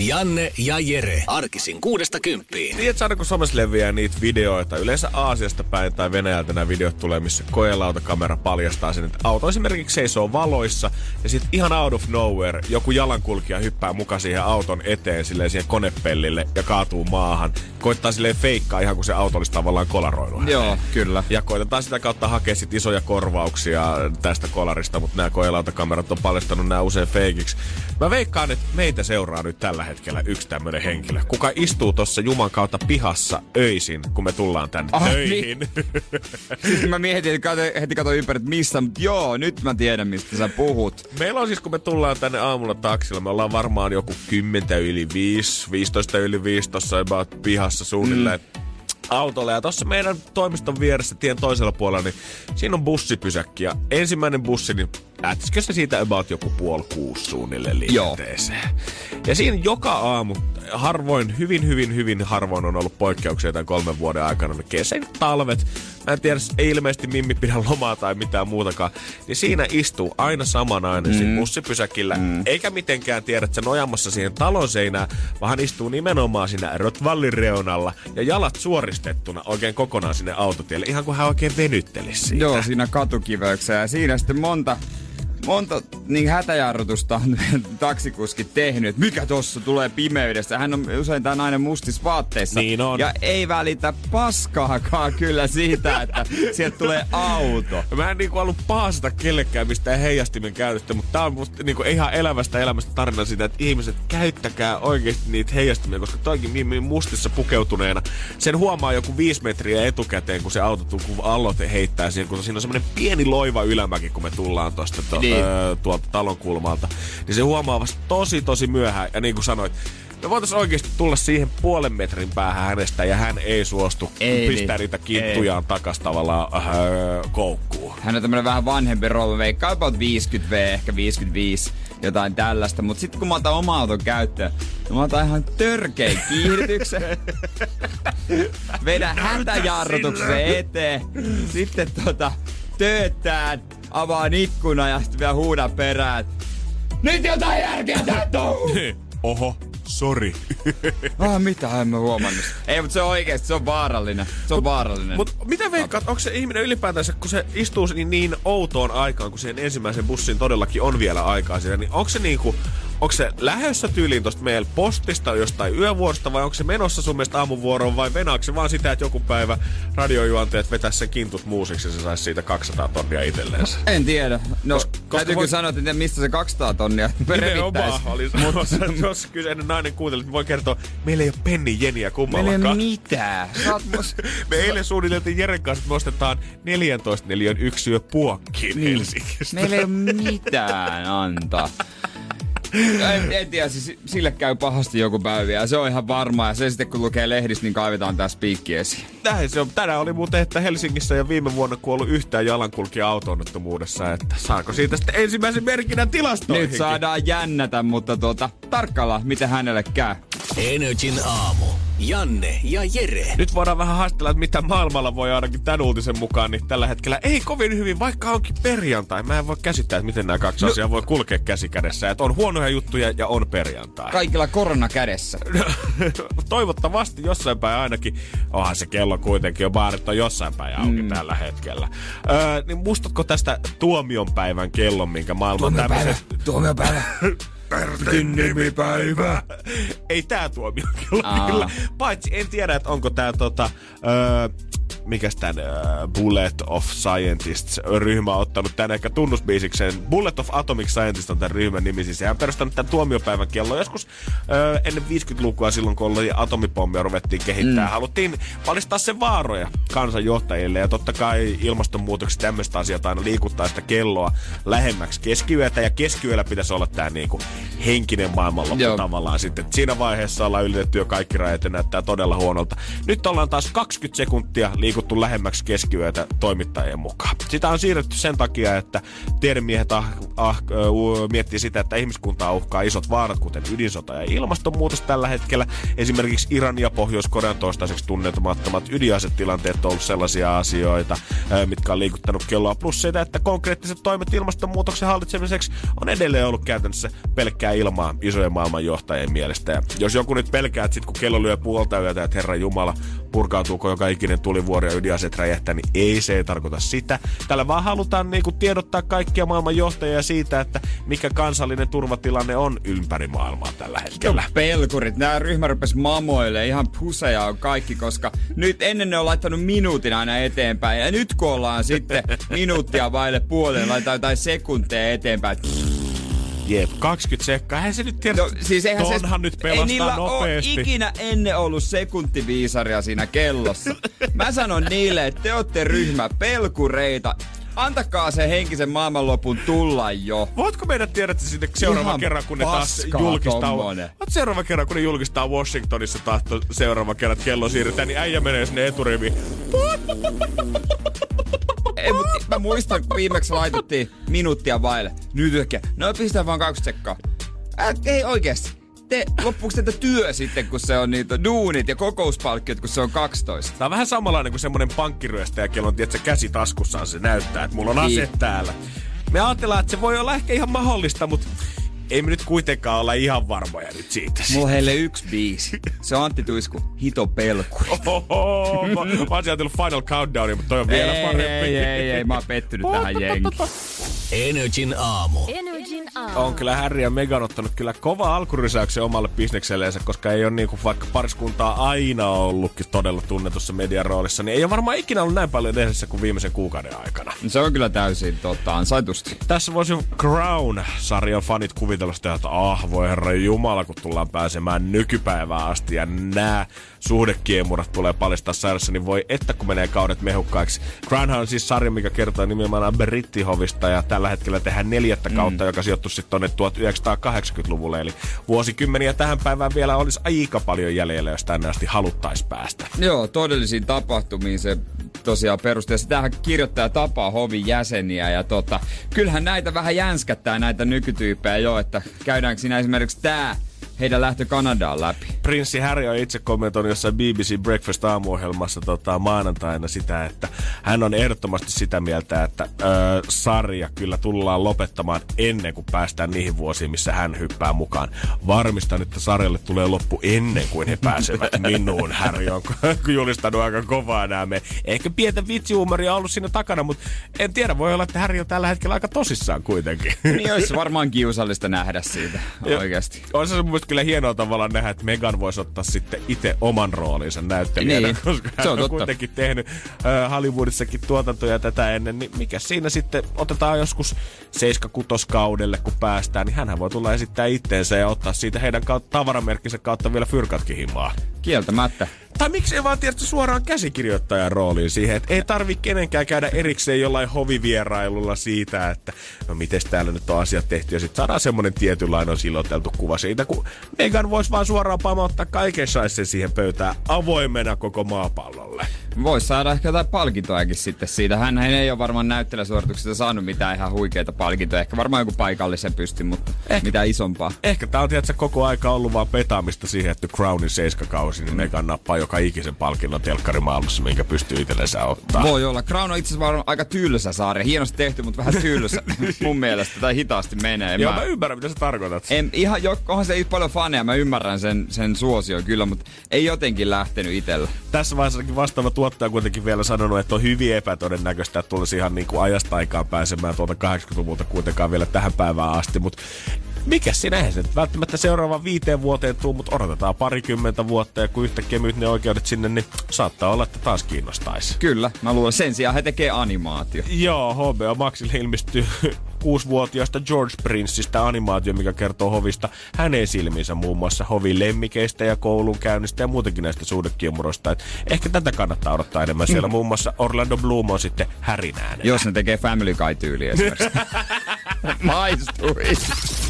Janne ja Jere. Arkisin kuudesta kymppiin. Tiedätkö aina kun somessa leviää niitä videoita, yleensä Aasiasta päin tai Venäjältä nämä videot tulee, missä koelautakamera paljastaa sen, että auto esimerkiksi seisoo valoissa ja sitten ihan out of nowhere joku jalankulkija hyppää mukaan siihen auton eteen silleen siihen konepellille ja kaatuu maahan. Koittaa silleen feikkaa ihan kuin se auto olisi tavallaan kolaroinut. Joo, kyllä. Ja koitetaan sitä kautta hakea sit isoja korvauksia tästä kolarista, mutta nämä koelautakamerat on paljastanut nämä usein feikiksi. Mä veikkaan, että meitä seuraa nyt tällä hetkellä yksi tämmönen henkilö, kuka istuu tuossa Juman kautta pihassa öisin, kun me tullaan tänne Ah, töihin. Siis mä mietin, että kato, heti katsoin ympäri, että missä, mutta joo, nyt mä tiedän, mistä sä puhut. Meillä on siis, kun me tullaan tänne aamulla taksilla, me ollaan varmaan joku 10 yli 5, 15 yli 5 tuossa about pihassa suunnilleen. Mm. autolla. Ja tuossa meidän toimiston vieressä tien toisella puolella, niin siinä on bussipysäkki. Ja ensimmäinen bussi, niin lähtisikö se siitä about joku puoli kuusi suunnilleen liikenteeseen. Ja siinä joka aamu, harvoin, hyvin, hyvin, hyvin harvoin on ollut poikkeuksia tämän kolmen vuoden aikana. Ne kesät, talvet, mä en tiedä, ei ilmeisesti Mimmi pidä lomaa tai mitään muutakaan. Niin siinä istuu aina sama nainen mm. siinä bussipysäkillä. Mm. Eikä mitenkään tiedä, että se nojamassa siihen talon seinään, vaan hän istuu nimenomaan siinä Rotvallin reunalla ja jalat suoristettuna oikein kokonaan sinne autotielle. Ihan kuin hän oikein venyttelisi siitä. Joo, siinä katukiveyksessä. Ja siinä sitten monta, monta niin hätäjarrutusta on taksikuski tehnyt, että mikä tossa tulee pimeydestä. Hän on usein tämä nainen mustis vaatteissa. Niin on. Ja ei välitä paskaakaan kyllä siitä, että sieltä tulee auto. Mä en niinku ollut paasata kellekään mistään heijastimen käytöstä, mutta tää on musta niinku ihan elävästä elämästä tarina siitä, että ihmiset käyttäkää oikeasti niitä heijastimia, koska toikin Mimmi mustissa pukeutuneena, sen huomaa joku viisi metriä etukäteen, kun se auto kun aloite heittää siihen, kun siinä on semmoinen pieni loiva ylämäki, kun me tullaan tosta to, Niin. öö, tuolta talon kulmalta. Niin se huomaa vasta tosi tosi myöhään, ja niin kuin sanoit, me voitais oikeasti tulla siihen puolen metrin päähän hänestä ja hän ei suostu Ei pistää niin. niitä kinttujaan takas tavallaan öö, koukkuun. Hän on tämmönen vähän vanhempi rouva, veikkaa about 50V, ehkä 55, jotain tällaista. Mutta sitten kun mä otan oma auton käyttöön, niin mä otan ihan törkein kiihdytyksen. Vedän hätäjarrutuksen eteen. Sitten tota, tööttään, avaan ikkuna ja sitten vielä huudan perään. Nyt jotain järkeä tää touhu! Oho, sorry. Ah, mitä en mä huomannut. Ei, mutta se on oikeesti, se on vaarallinen. Se on vaarallinen. Mutta mitä veikkaat, onko se ihminen ylipäätänsä, kun se istuu niin, niin outoon aikaan, kun siihen ensimmäisen bussin todellakin on vielä aikaa siellä, niin onko se niinku, onko se lähössä tyyliin tosta meidän postista jostain yövuorosta vai onko se menossa sun mielestä aamuvuoroon vai venaako se vaan sitä, että joku päivä radiojuontajat vetäisi sen kintut muusiksi ja se saisi siitä 200 tonnia itselleensä? En tiedä. No, Kos- koska koska täytyy voi- sanoa, että mistä se 200 tonnia revittäisi. oli jos kyseinen nainen kuunteli, niin voi kertoa, meillä ei ole penni jeniä Meillä ei kummallakaan. mitään. Mus... Me eilen suunniteltiin Jeren kanssa, että me ostetaan 14 neliön yksiö puokkiin Niin. Helsingistä. Meillä ei ole mitään antaa. En, en tiedä, siis sille käy pahasti joku päivä ja se on ihan varmaa. Ja se sitten kun lukee lehdistä, niin kaivetaan tässä piikki esiin. Näin se on. Tänään oli muuten, että Helsingissä ja viime vuonna kuollut yhtään jalankulkija auto-onnettomuudessa, että saako siitä sitten ensimmäisen merkinnän tilastoihin. Nyt saadaan jännätä, mutta tuota, tarkkaillaan, miten hänelle käy. Energin aamu. Janne ja Jere. Nyt voidaan vähän haastella, että mitä maailmalla voi ainakin tämän uutisen mukaan, niin tällä hetkellä ei kovin hyvin, vaikka onkin perjantai. Mä en voi käsittää, että miten nämä kaksi no. asiaa voi kulkea käsi kädessä. Että on huonoja juttuja ja on perjantai. Kaikilla korona kädessä. Toivottavasti jossain päin ainakin. Onhan se kello kuitenkin jo baarit on jossain päin auki mm. tällä hetkellä. Öö, niin muistatko tästä tuomionpäivän kellon, minkä maailman tämmöiset... Tuomiopäivä. Pertin nimipäivä. Ei tää Aa. kyllä. Paitsi en tiedä, että onko tää tota... Öö, mikäs tän uh, Bullet of Scientists-ryhmä on ottanut tän ehkä tunnusbiisikseen. Bullet of Atomic Scientist on tämän ryhmän nimi. Siis hän perustanut tämän tuomiopäivän kello joskus uh, ennen 50-lukua silloin, kun oli atomipommia ruvettiin kehittää. Mm. Haluttiin valistaa sen vaaroja kansanjohtajille ja totta kai ilmastonmuutokset tämmöistä asiat aina liikuttaa sitä kelloa lähemmäksi keskiyötä ja keskiyöllä pitäisi olla tämä niinku henkinen maailmanloppu Joo. tavallaan sitten. Siinä vaiheessa ollaan ylitetty jo kaikki rajat ja näyttää todella huonolta. Nyt ollaan taas 20 sekuntia liikuttu lähemmäksi keskiyötä toimittajien mukaan. Sitä on siirretty sen takia, että tiedemiehet ah, ah, uh, miettii sitä, että ihmiskuntaa uhkaa isot vaarat, kuten ydinsota ja ilmastonmuutos tällä hetkellä. Esimerkiksi Iran ja Pohjois-Korean toistaiseksi tunnetumattomat ydinasetilanteet on ollut sellaisia asioita, mitkä on liikuttanut kelloa. Plus sitä, että konkreettiset toimet ilmastonmuutoksen hallitsemiseksi on edelleen ollut käytännössä pelkkää ilmaa isojen maailmanjohtajien mielestä. Ja jos joku nyt pelkää, että sit kun kello lyö puolta yötä, että Herra Jumala, purkautuuko joka ikinen tulivuori ja ydinaseet räjähtää, niin ei se ei tarkoita sitä. Tällä vaan halutaan niinku tiedottaa kaikkia maailman johtajia siitä, että mikä kansallinen turvatilanne on ympäri maailmaa tällä hetkellä. No, pelkurit, nämä ryhmä rupes mamoille, ihan puseja on kaikki, koska nyt ennen ne on laittanut minuutin aina eteenpäin. Ja nyt kun ollaan sitten minuuttia vaille puoleen, laitetaan jotain sekunteja eteenpäin. Jep, 20 sekkaa. Eihän se nyt tiedä. No, siis eihän se, nyt pelastaa ei niillä nopeasti. Ole ikinä ennen ollut sekuntiviisaria siinä kellossa. Mä sanon niille, että te olette ryhmä pelkureita antakaa se henkisen maailmanlopun tulla jo. Voitko meidät tiedätte sinne seuraava kerran, kun ne taas julkistaa... Oot seuraava kerran, kun ne julkistaa Washingtonissa taas seuraava kerran, että kello siirretään, niin äijä menee sinne eturiviin. Ei, mutta mä muistan, kun viimeksi laitettiin minuuttia vaille. Nyt ehkä. No pistetään vaan kaksi sekkaa. Äh, ei oikeesti te, loppuuko teitä työ sitten, kun se on niitä duunit ja kokouspalkkiot, kun se on 12? Tämä on vähän samanlainen kuin semmonen pankkiryöstäjä, kello on tietysti käsi taskussaan, se näyttää, että mulla on ase niin. täällä. Me ajatellaan, että se voi olla ehkä ihan mahdollista, mutta ei me nyt kuitenkaan olla ihan varmoja nyt siitä. Mulla on heille yksi biisi. Se on Antti Tuisku, Hito Pelkuri. Mä, mä oon ajatellut Final Countdownia, mutta toi on vielä ei, parempi. Ei, ei, ei, mä oon pettynyt tähän jengiin. Energin aamu. Energin aamu. On kyllä Harry ja Megan ottanut kyllä kova alkurysäyksen omalle bisnekselleensä, koska ei ole niin kuin vaikka pariskuntaa aina ollutkin todella tunnetussa median roolissa, niin ei ole varmaan ikinä ollut näin paljon edessä kuin viimeisen kuukauden aikana. Se on kyllä täysin tota, ansaitusti. Tässä voisi Crown-sarjan fanit kuvitella sitä, että ah voi herra jumala, kun tullaan pääsemään nykypäivään asti ja nää suhdekiemurat tulee paljastaa sairassa, niin voi että kun menee kaudet mehukkaiksi. Crown on siis sarja, mikä kertoo nimenomaan Brittihovista ja tällä hetkellä tehdään neljättä mm. kautta, joka sijoittuu sitten tonne 1980-luvulle. Eli vuosikymmeniä tähän päivään vielä olisi aika paljon jäljellä, jos tänne asti haluttaisiin päästä. Joo, todellisiin tapahtumiin se tosiaan perustuu. Ja sitähän kirjoittaja tapaa hovin jäseniä ja tota, kyllähän näitä vähän jänskättää näitä nykytyyppejä jo, että käydäänkö siinä esimerkiksi tää heidän lähtö Kanadaan läpi. Prinssi Harry on itse kommentoinut jossain BBC Breakfast aamuohjelmassa tota, maanantaina sitä, että hän on ehdottomasti sitä mieltä, että ö, sarja kyllä tullaan lopettamaan ennen kuin päästään niihin vuosiin, missä hän hyppää mukaan. Varmistan, että sarjalle tulee loppu ennen kuin he pääsevät minuun. Harry on julistanut aika kovaa nämä. Ehkä pientä vitsiuumoria on ollut siinä takana, mutta en tiedä, voi olla, että Harry on tällä hetkellä aika tosissaan kuitenkin. Niin olisi varmaan kiusallista nähdä siitä oikeasti. On se mun kyllä hienoa tavallaan nähdä, että Megan voisi ottaa sitten itse oman roolinsa näyttelijänä, niin. koska hän se on, on kuitenkin tehnyt äh, Hollywoodissakin tuotantoja tätä ennen, niin mikä siinä sitten otetaan joskus 76 kaudelle, kun päästään, niin hän voi tulla esittää itteensä ja ottaa siitä heidän kautta, tavaramerkkinsä kautta vielä fyrkatkin himaa. Kieltämättä. Tai miksi ei vaan tietysti suoraan käsikirjoittajan rooliin siihen, että ei tarvi kenenkään käydä erikseen jollain hovivierailulla siitä, että no miten täällä nyt on asiat tehty. Ja sitten saadaan semmonen tietynlainen siloteltu kuva siitä, kun Megan voisi vaan suoraan pamauttaa kaiken sen siihen pöytään avoimena koko maapallolle. Voisi saada ehkä jotain palkintoakin sitten siitä. Hän ei ole varmaan näyttelijäsuorituksesta saanut mitään ihan huikeita palkintoja. Ehkä varmaan joku paikallisen pysty, mutta eh, mitä isompaa. Ehkä tää on tietysti koko aika ollut vaan petaamista siihen, että Crownin seiskakausi, niin mm. Megan nappaa joka ikisen palkinnon telkkarimaailmassa, minkä pystyy itsellensä ottaa. Voi olla. Crown on itse asiassa aika tylsä sarja. Hienosti tehty, mutta vähän tylsä mun mielestä. Tai hitaasti menee. Joo, mä, mä ymmärrän, mitä sä tarkoitat. En, ihan, jo, onhan se paljon faneja, mä ymmärrän sen, sen suosio kyllä, mutta ei jotenkin lähtenyt itsellä. Tässä vaiheessa vastaava tuottaja kuitenkin vielä sanonut, että on hyvin epätodennäköistä, että tulisi ihan niin kuin ajasta aikaan pääsemään tuolta 80-luvulta kuitenkaan vielä tähän päivään asti, mutta mikä sinä eihän se välttämättä seuraavan viiteen vuoteen tuu, mutta odotetaan parikymmentä vuotta ja kun yhtäkkiä myyt ne oikeudet sinne, niin saattaa olla, että taas kiinnostaisi. Kyllä, mä luulen sen sijaan he tekee animaatio. Joo, HBO Maxille ilmestyy kuusivuotiaasta George Princeistä animaatio, mikä kertoo hovista hänen silmiinsä muun muassa hovin lemmikeistä ja koulun käynnistä ja muutenkin näistä suhdekiemuroista. Et ehkä tätä kannattaa odottaa enemmän. Siellä mm. muun muassa Orlando Bloom on sitten härinään. Jos ne tekee Family Guy-tyyli esimerkiksi. Maistui.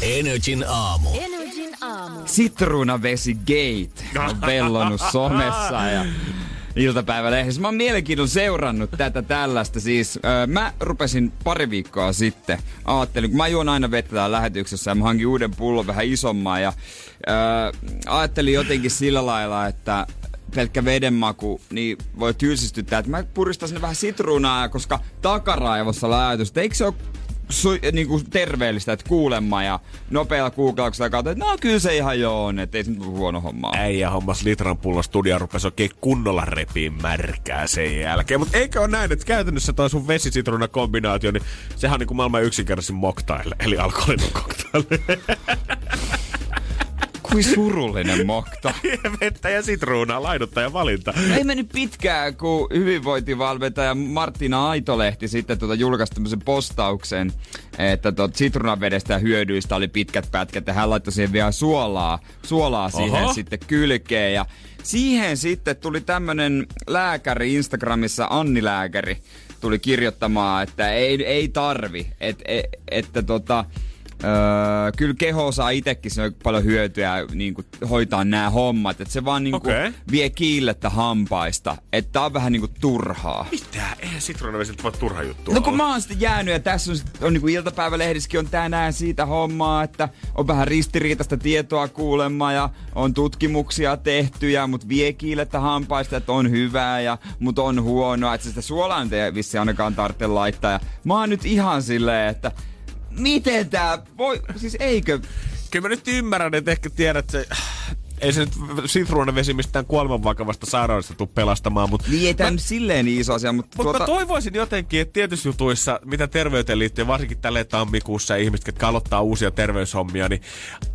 Energin aamu. Energin aamu. Sitruunavesi Gate on vellonut somessa ja iltapäivälehdessä. Mä oon mielenkiinnolla seurannut tätä tällaista. Siis öö, mä rupesin pari viikkoa sitten, ajattelin, kun mä juon aina vettä täällä lähetyksessä ja mä hankin uuden pullon vähän isomman ja öö, ajattelin jotenkin sillä lailla, että pelkkä vedenmaku, niin voi tylsistyttää. Että mä puristan sinne vähän sitruunaa, koska takaraivossa läätys. Eikö se ole su, niin kuin terveellistä, että kuulemma ja nopealla googlauksella kautta, että no kyllä se ihan joo on, että ei se huono homma Äijä hommas litran pullon studia rupesi oikein kunnolla repiin märkää sen jälkeen. Mutta eikö ole näin, että käytännössä toi sun vesisitruna kombinaatio, niin sehän on niin kuin maailman yksinkertaisin mocktail, eli alkoholinen cocktail. Kuin surullinen mokta. Vettä ja sitruunaa, laiduttaja valinta. Ei mennyt pitkään, kun hyvinvointivalmentaja Martina Aitolehti sitten tuota julkaisi tämmöisen postauksen, että tuot sitruunavedestä ja hyödyistä oli pitkät pätkät ja hän laittoi siihen vielä suolaa, suolaa siihen Oho. sitten kylkeen ja siihen sitten tuli tämmönen lääkäri Instagramissa, Anni Lääkäri, tuli kirjoittamaan, että ei, ei tarvi, et, et, että tota, Öö, kyllä keho saa itsekin se paljon hyötyä niin kuin hoitaa nämä hommat. Että se vaan niin kuin Okei. vie kiillettä hampaista. Että tää on vähän niin kuin turhaa. Mitä? Eihän sitruunavesiltä voi turha juttu No kun mä oon sitten jäänyt ja tässä on, sit- on niin kuin iltapäivälehdissäkin on tänään siitä hommaa, että on vähän ristiriitaista tietoa kuulemma ja on tutkimuksia tehty ja mut vie kiilettä hampaista, että on hyvää ja mut on huonoa, että sitä suolaa nyt ei vissi ainakaan tarvitse laittaa. Ja mä oon nyt ihan silleen, että miten tää voi, siis eikö, Kyllä mä nyt ymmärrän, että ehkä tiedät se... Ei se nyt sitruunavesi mistään kuoleman vakavasta sairaudesta tuu pelastamaan, mutta... niin ei nyt silleen niin iso asia, mutta Mutta tuota, mä toivoisin jotenkin, että tietyissä jutuissa, mitä terveyteen liittyy, varsinkin tälle tammikuussa ihmiset, jotka aloittaa uusia terveyshommia, niin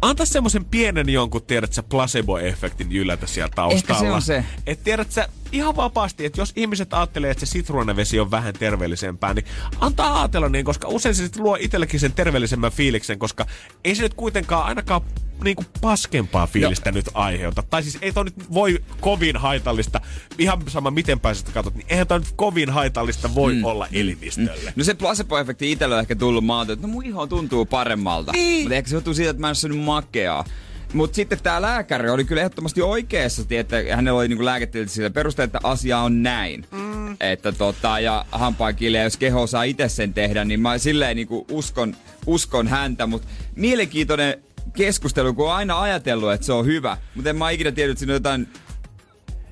antaa semmoisen pienen jonkun, tiedät sä, placebo-efektin jyllätä siellä taustalla. se on se. Et tiedät sä, ihan vapaasti, että jos ihmiset ajattelee, että se sitruunavesi on vähän terveellisempää, niin antaa ajatella niin, koska usein se sitten luo itsellekin sen terveellisemmän fiiliksen, koska ei se nyt kuitenkaan ainakaan niinku paskempaa fiilistä nyt aiheuta. Tai siis ei toi nyt voi kovin haitallista, ihan sama miten pääset katsot, niin eihän toi nyt kovin haitallista voi mm. olla elimistölle. No se placebo-efekti itsellä on ehkä tullut maalta, että no mun iho tuntuu paremmalta. Niin. Mutta ehkä se johtuu siitä, että mä en ole syönyt makeaa. Mutta sitten tämä lääkäri oli kyllä ehdottomasti oikeassa, että hänellä oli niinku lääketieteellisiä sillä perusteella, että asia on näin. Mm. Että tota, ja hampaankille, jos keho osaa itse sen tehdä, niin mä silleen niinku uskon, uskon häntä. Mutta mielenkiintoinen keskustelu, kun on aina ajatellut, että se on hyvä. Mutta en mä ikinä tiedä, että siinä on jotain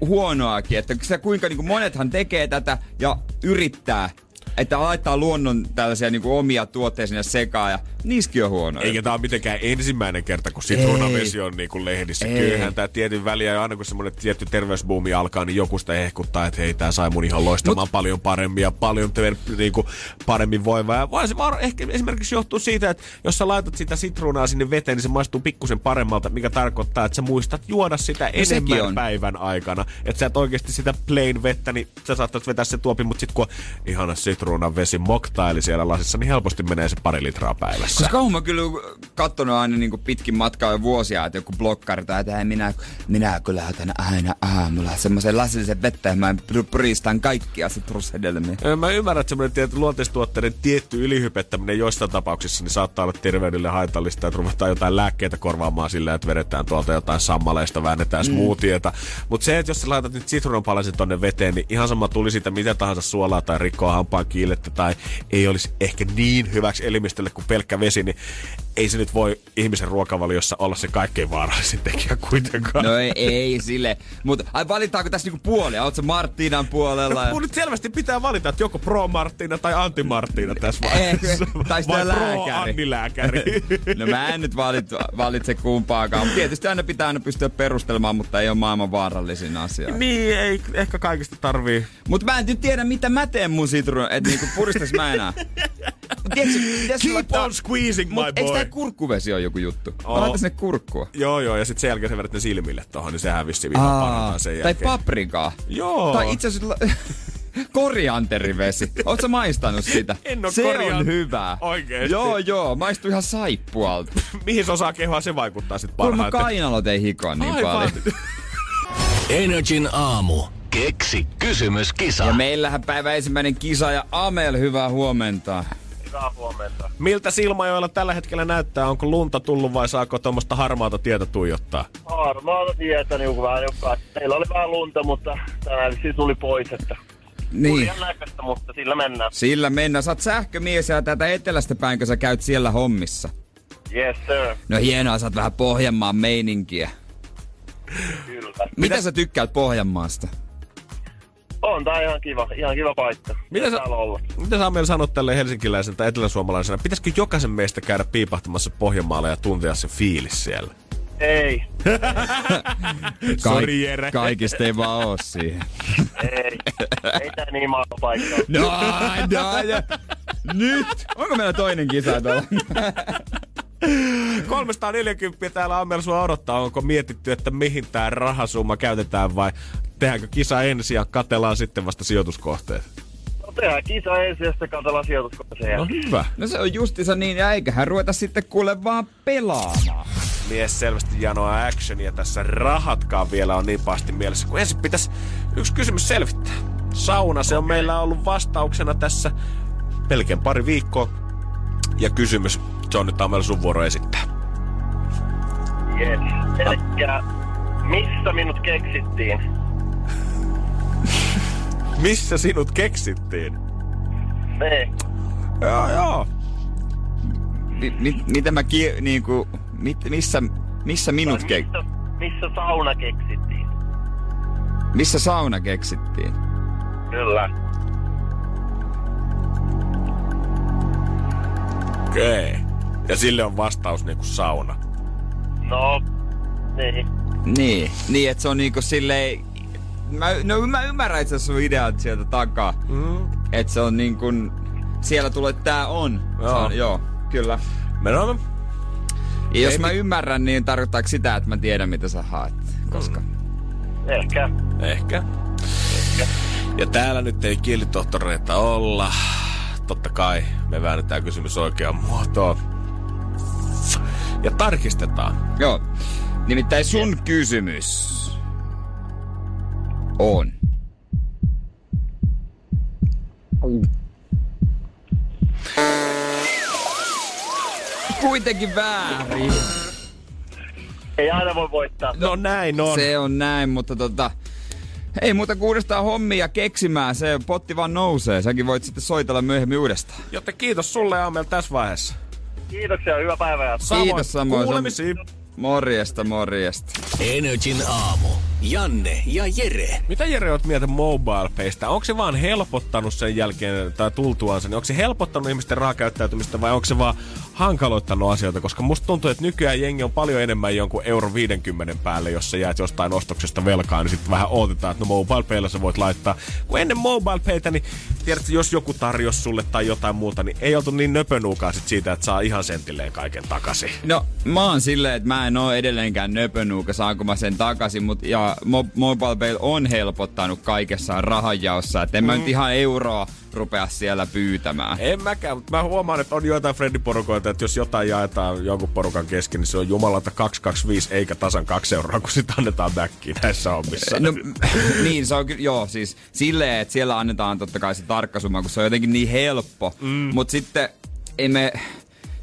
huonoakin. Että kuinka niin kuin monethan tekee tätä ja yrittää, että laittaa luonnon tällaisia niin kuin omia tuotteita sinne sekaan ja niissäkin on huonoja. Eikä tää ole mitenkään ensimmäinen kerta, kun sitruunavesi on niinku lehdissä. Ei. Kyllähän tää tietyn väliä, ja aina kun semmonen tietty terveysbuumi alkaa, niin joku sitä hehkuttaa, että hei, tää sai mun ihan loistamaan Mut... paljon paremmin ja paljon ter- niinku paremmin voimaa. Ja voi se var- ehkä esimerkiksi johtuu siitä, että jos sä laitat sitä sitruunaa sinne veteen, niin se maistuu pikkusen paremmalta, mikä tarkoittaa, että sä muistat juoda sitä No enemmän on. päivän aikana. Että sä et oikeasti sitä plain vettä, niin sä saattat vetää se tuopi, mutta sit kun on ihana sitruunavesi moktaili siellä lasissa, niin helposti menee se pari litraa päivässä. Koska on mä kyllä kattonut aina niin pitkin matkaa jo vuosia, että joku blokkari tai että "Ei, minä, minä kyllä otan aina aamulla semmoisen lasillisen vettä ja mä puristan kaikkia sitrushedelmiä. Mä ymmärrän, että semmoinen tietty luonteistuotteiden tietty ylihypettäminen joissain tapauksissa niin saattaa olla terveydelle haitallista, että ruvetaan jotain lääkkeitä korvaamaan sillä, että vedetään tuolta jotain sammaleista, väännetään smoothieta. Mutta se, että jos sä laitat nyt sitruunapalasen tonne veteen, niin ihan sama tuli siitä mitä tahansa suolaa tai rikkoa hampaan kiilettä tai ei olisi ehkä niin hyväksi elimistölle kuin pelkkä vesi, niin ei se nyt voi ihmisen ruokavaliossa olla se kaikkein vaarallisin tekijä kuitenkaan. No ei, ei sille. Mutta ai valitaanko tässä niinku puolia? Oletko Martinan puolella? No, mun nyt selvästi pitää valita, että joko pro Martina tai anti Martina tässä Ehkä, vaiheessa. tai sitten Vai pro lääkäri. Anni lääkäri. No mä en nyt valit, valitse kumpaakaan. Tietysti aina pitää aina pystyä perustelemaan, mutta ei ole maailman vaarallisin asia. niin, ei ehkä kaikista tarvii. Mutta mä en nyt tiedä, mitä mä teen mun sitruun, että niinku puristas mä enää. tiedätkö, Keep laittaa- on squeezing, my Mut eikö boy. tää kurkkuvesi ole joku juttu? Oo. Mä laitan sinne kurkkua. Joo, joo, ja sitten sen jälkeen sä vedät ne silmille tohon, niin sehän vissiin ihan Aa, parantaa sen tai jälkeen. paprikaa. Joo. Tai itse asiassa korianterivesi. Ootko maistanut sitä? En oo Se korian- on hyvää. Oikeesti? Joo, joo. Maistuu ihan saippualta. Mihin osaa kehoa se vaikuttaa sitten parhaiten? kainalot ei hikoa niin Aivan. paljon. Energin aamu. Keksi kysymyskisa. Ja meillähän päivä ensimmäinen kisa ja Amel, hyvää huomenta. Hyvää huomenta. Miltä Silmajoella tällä hetkellä näyttää? Onko lunta tullut vai saako tuommoista harmaata tietä tuijottaa? Harmaata tietä niin vähän joka. Meillä oli vähän lunta, mutta tänään vissiin tuli pois, että Niin. ihan näköistä, mutta sillä mennään. Sillä mennään. Sä oot sähkömies ja tätä etelästä päin, kun sä käyt siellä hommissa. Yes sir, No hienoa, sä oot vähän Pohjanmaan meininkiä. kyllä. Mitä sä tykkäät Pohjanmaasta? On tää ihan kiva, ihan kiva paikka. Mitä sä, mitä sä Amel sanot tälle helsinkiläisen tai eteläsuomalaisena? Pitäisikö jokaisen meistä käydä piipahtamassa Pohjanmaalla ja tuntea se fiilis siellä? Ei, Sori, Jere. Kaikista ei vaan oo siihen. ei. ei tää niin maailman paikka. No, no, ja. Nyt! Onko meillä toinen kisa tuolla? 340 täällä Amel sua odottaa. Onko mietitty, että mihin tää rahasumma käytetään vai tehdäänkö kisa ensin ja katellaan sitten vasta sijoituskohteet? No tehdään kisa ensin ja sitten katsellaan sijoituskohta sen No hyvä. No se on justiinsa niin, ja eiköhän ruveta sitten kuule vaan pelaamaan. Mies selvästi janoa actionia tässä. Rahatkaan vielä on niin pahasti mielessä, kun ensin pitäisi yksi kysymys selvittää. Sauna, se on meillä ollut vastauksena tässä melkein pari viikkoa. Ja kysymys, se on nyt Amel sun vuoro esittää. Yes. Elikkä, missä minut keksittiin? Missä sinut keksittiin? Niin. Joo, joo. Mi- mi- mitä mä ki- niinku, mit, missä, missä minut ke- missä, missä sauna keksittiin? missä sauna keksittiin? Kyllä. Okei. Okay. Ja sille on vastaus niinku sauna. No, niin. Niin, niin että se on niinku silleen... Mä, no mä ymmärrän itse asiassa sun ideat sieltä takaa. Mm. Että se on niin kuin... Siellä tulee, tää on. Se Joo. on joo, kyllä. Menomme. Ja jos Ei mä ymmärrän, niin tarkoittaako sitä, että mä tiedän, mitä sä haet? Koska... Ehkä. Ehkä. Ja täällä nyt ei kielitohtoreita olla. Totta kai me väännetään kysymys oikeaan muotoon. Ja tarkistetaan. Joo. Nimittäin sun kysymys on. Kuitenkin väärin. Ei aina voi voittaa. No näin on. Se on näin, mutta tota... Ei muuta kuin uudestaan hommia keksimään. Se potti vaan nousee. Säkin voit sitten soitella myöhemmin uudestaan. Joten kiitos sulle Amel tässä vaiheessa. Kiitoksia, hyvää päivää. Samoin. Kiitos samoin. Kuulemisiin. Morjesta, morjesta. Energin aamu. Janne ja Jere. Mitä Jere oot mieltä MobilePaystä? Onko se vaan helpottanut sen jälkeen tai tultuansa, niin onko se helpottanut ihmisten rahakäyttäytymistä vai onko se vaan hankaloittanut asioita? Koska musta tuntuu, että nykyään jengi on paljon enemmän jonkun euro 50 päälle, jos sä jäät jostain ostoksesta velkaan, niin sitten vähän odotetaan, että no MobilePaylla sä voit laittaa. Kun ennen MobilePaytä, niin tiedätkö, jos joku tarjosi sulle tai jotain muuta, niin ei oltu niin nöpönuukaan sit siitä, että saa ihan sentilleen kaiken takaisin. No, mä oon silleen, että mä en oo edelleenkään nöpönuuka, saanko mä sen takaisin, mutta ja Mo- Mobile Pay on helpottanut kaikessa rahanjaossa, että en mä nyt ihan euroa rupea siellä pyytämään. En mäkään, mutta mä huomaan, että on joitain frendiporukoita, että jos jotain jaetaan jonkun porukan kesken, niin se on jumalata 225 eikä tasan 2 euroa, kun sitä annetaan backiin näissä hommissa. No, niin, se on kyllä, joo, siis silleen, että siellä annetaan totta kai se tarkka summa, kun se on jotenkin niin helppo. Mm. Mutta sitten ei me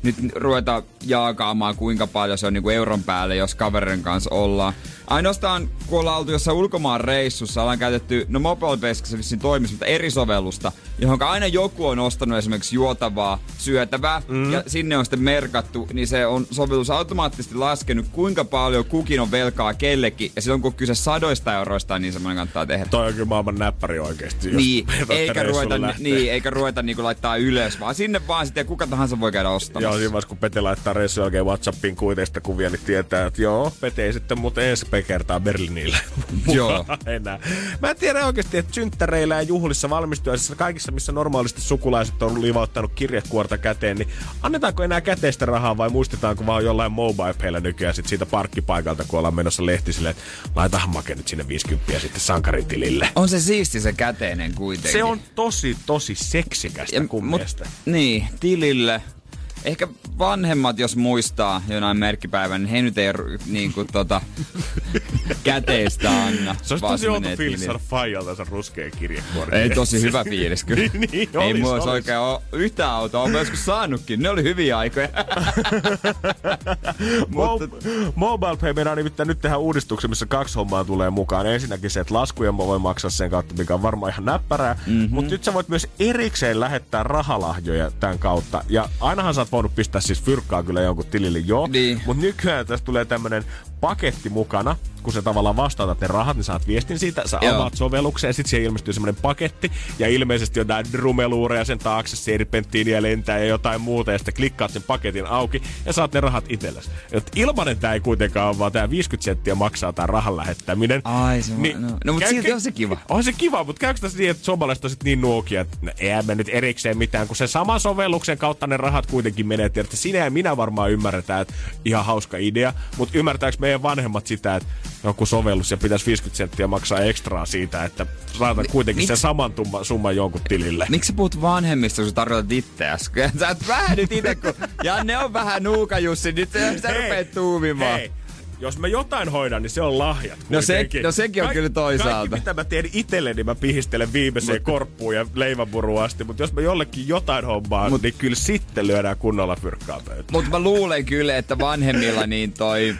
nyt ruveta jaakaamaan kuinka paljon se on niinku euron päälle, jos kaverin kanssa ollaan. Ainoastaan kun ollaan oltu jossain ulkomaan reissussa, ollaan käytetty, no Mobile se vissiin toimisi, mutta eri sovellusta, johon aina joku on ostanut esimerkiksi juotavaa, syötävää, mm. ja sinne on sitten merkattu, niin se on sovellus automaattisesti laskenut, kuinka paljon kukin on velkaa kellekin, ja silloin kun kyse sadoista euroista, niin semmoinen kannattaa tehdä. Toi on kyllä maailman näppäri oikeesti. jos Niin, eikä ruveta, niin, eikä ruveta niinku laittaa ylös, vaan sinne vaan sitten kuka tahansa voi käydä ostamaan. Joo, siinä vaiheessa kun Pete laittaa laittaa reissun jälkeen Whatsappiin kuiteista kuvia, niin tietää, että joo, Pete ei sitten muuten ensi kertaa Berliinille. Joo. enää. Mä en tiedä oikeasti, että synttäreillä ja juhlissa valmistujaisissa kaikissa, missä normaalisti sukulaiset on livauttanut kirjekuorta käteen, niin annetaanko enää käteistä rahaa vai muistetaanko vaan jollain mobile nykyään sit siitä parkkipaikalta, kun ollaan menossa lehtisille, että laitahan make nyt sinne 50 sitten sankarin tilille. On se siisti se käteinen kuitenkin. Se on tosi, tosi seksikästä ja, mut, Niin, tilille ehkä vanhemmat, jos muistaa jonain merkkipäivän, niin he nyt ei niin kuin, tota, käteistä anna. Se olisi tosi outo fiilis saada faijalta se ruskea kirjekuori. Ei tosi hyvä fiilis kyllä. niin, niin, ei mulla olisi oikein ole yhtä autoa, on joskus saanutkin. Ne oli hyviä aikoja. Mutta... Mobile Pay meidän nimittäin nyt tehdä uudistuksen, missä kaksi hommaa tulee mukaan. Ensinnäkin se, että laskuja voi maksaa sen kautta, mikä on varmaan ihan näppärää. Mm-hmm. Mutta nyt sä voit myös erikseen lähettää rahalahjoja tämän kautta. Ja ainahan sä oot voinut pistää siis fyrkkaa kyllä jonkun tilille, joo. Niin. Mutta nykyään tästä tulee tämmönen paketti mukana, kun se tavallaan vastaatat ne rahat, niin saat viestin siitä, sä Joo. avaat sovelluksen ja sitten siihen ilmestyy semmoinen paketti ja ilmeisesti jotain drumeluureja sen taakse, serpenttiiniä lentää ja jotain muuta ja sitten klikkaat sen paketin auki ja saat ne rahat itsellesi. Et ilmanen tää ei kuitenkaan ole, vaan tää 50 senttiä maksaa tää rahan lähettäminen. Ai se niin, no, no mutta silti on se kiva. On se kiva, mutta käykö tässä niin, että suomalaiset on niin nuokia, että no, ei me nyt erikseen mitään, kun se sama sovelluksen kautta ne rahat kuitenkin menee. Tiedätte, sinä ja minä varmaan ymmärretään, että ihan hauska idea, mutta ymmärtääkö meidän vanhemmat sitä, että joku sovellus ja pitäisi 50 senttiä maksaa ekstraa siitä, että saatan kuitenkin sen saman tumma, summan jonkun tilille. Miksi puhut vanhemmista, kun tarkoitat itseäsi? Sä et vähän nyt itse, kun Janne on vähän nuuka Jussi, nyt sä rupeat tuumimaan. Hei jos mä jotain hoidan, niin se on lahjat. No, se, no sekin on Kaik, kyllä toisaalta. Kaikki mitä mä teen itselleni, niin mä pihistelen viimeiseen Mut... korppuun ja leivänpuruun asti. Mutta jos mä jollekin jotain hommaa, Mut... niin kyllä sitten lyödään kunnolla fyrkkaa pöytään. Mutta mä luulen kyllä, että vanhemmilla niin toi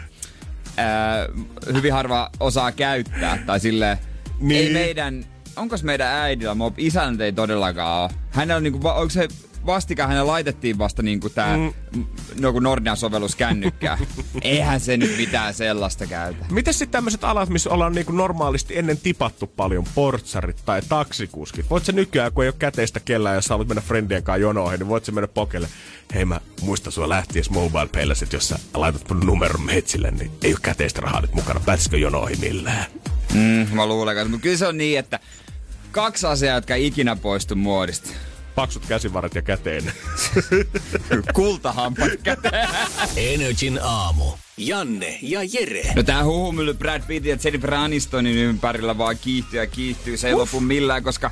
ää, hyvin harva osaa käyttää. Tai sille niin. ei meidän, onko meidän äidillä, isäntä ei todellakaan ole. Hänellä on niinku, onko se vastikään hänelle laitettiin vasta niinku tää mm. no, Nordian sovellus kännykkää. Eihän se nyt mitään sellaista käytä. Miten sitten tämmöiset alat, missä ollaan niinku normaalisti ennen tipattu paljon, portsarit tai taksikuskit? Voit se nykyään, kun ei ole käteistä kellään, jos haluat mennä friendien kanssa jonoihin, niin voit se mennä pokelle. Hei mä muistan sua lähties mobile paylla, että jos sä laitat mun numeron metsille, niin ei ole käteistä rahaa nyt mukana. Pääsisikö jonoihin millään? Mm, mä luulen, mutta kyllä se on niin, että kaksi asiaa, jotka ikinä poistu muodista paksut käsivarat ja käteen. Kultahampat käteen. Energin aamu. Janne ja Jere. No tää huhumylly Brad Pitt ja Jennifer Anistonin ympärillä vaan kiihtyy ja kiihtyy. Se ei lopu millään, koska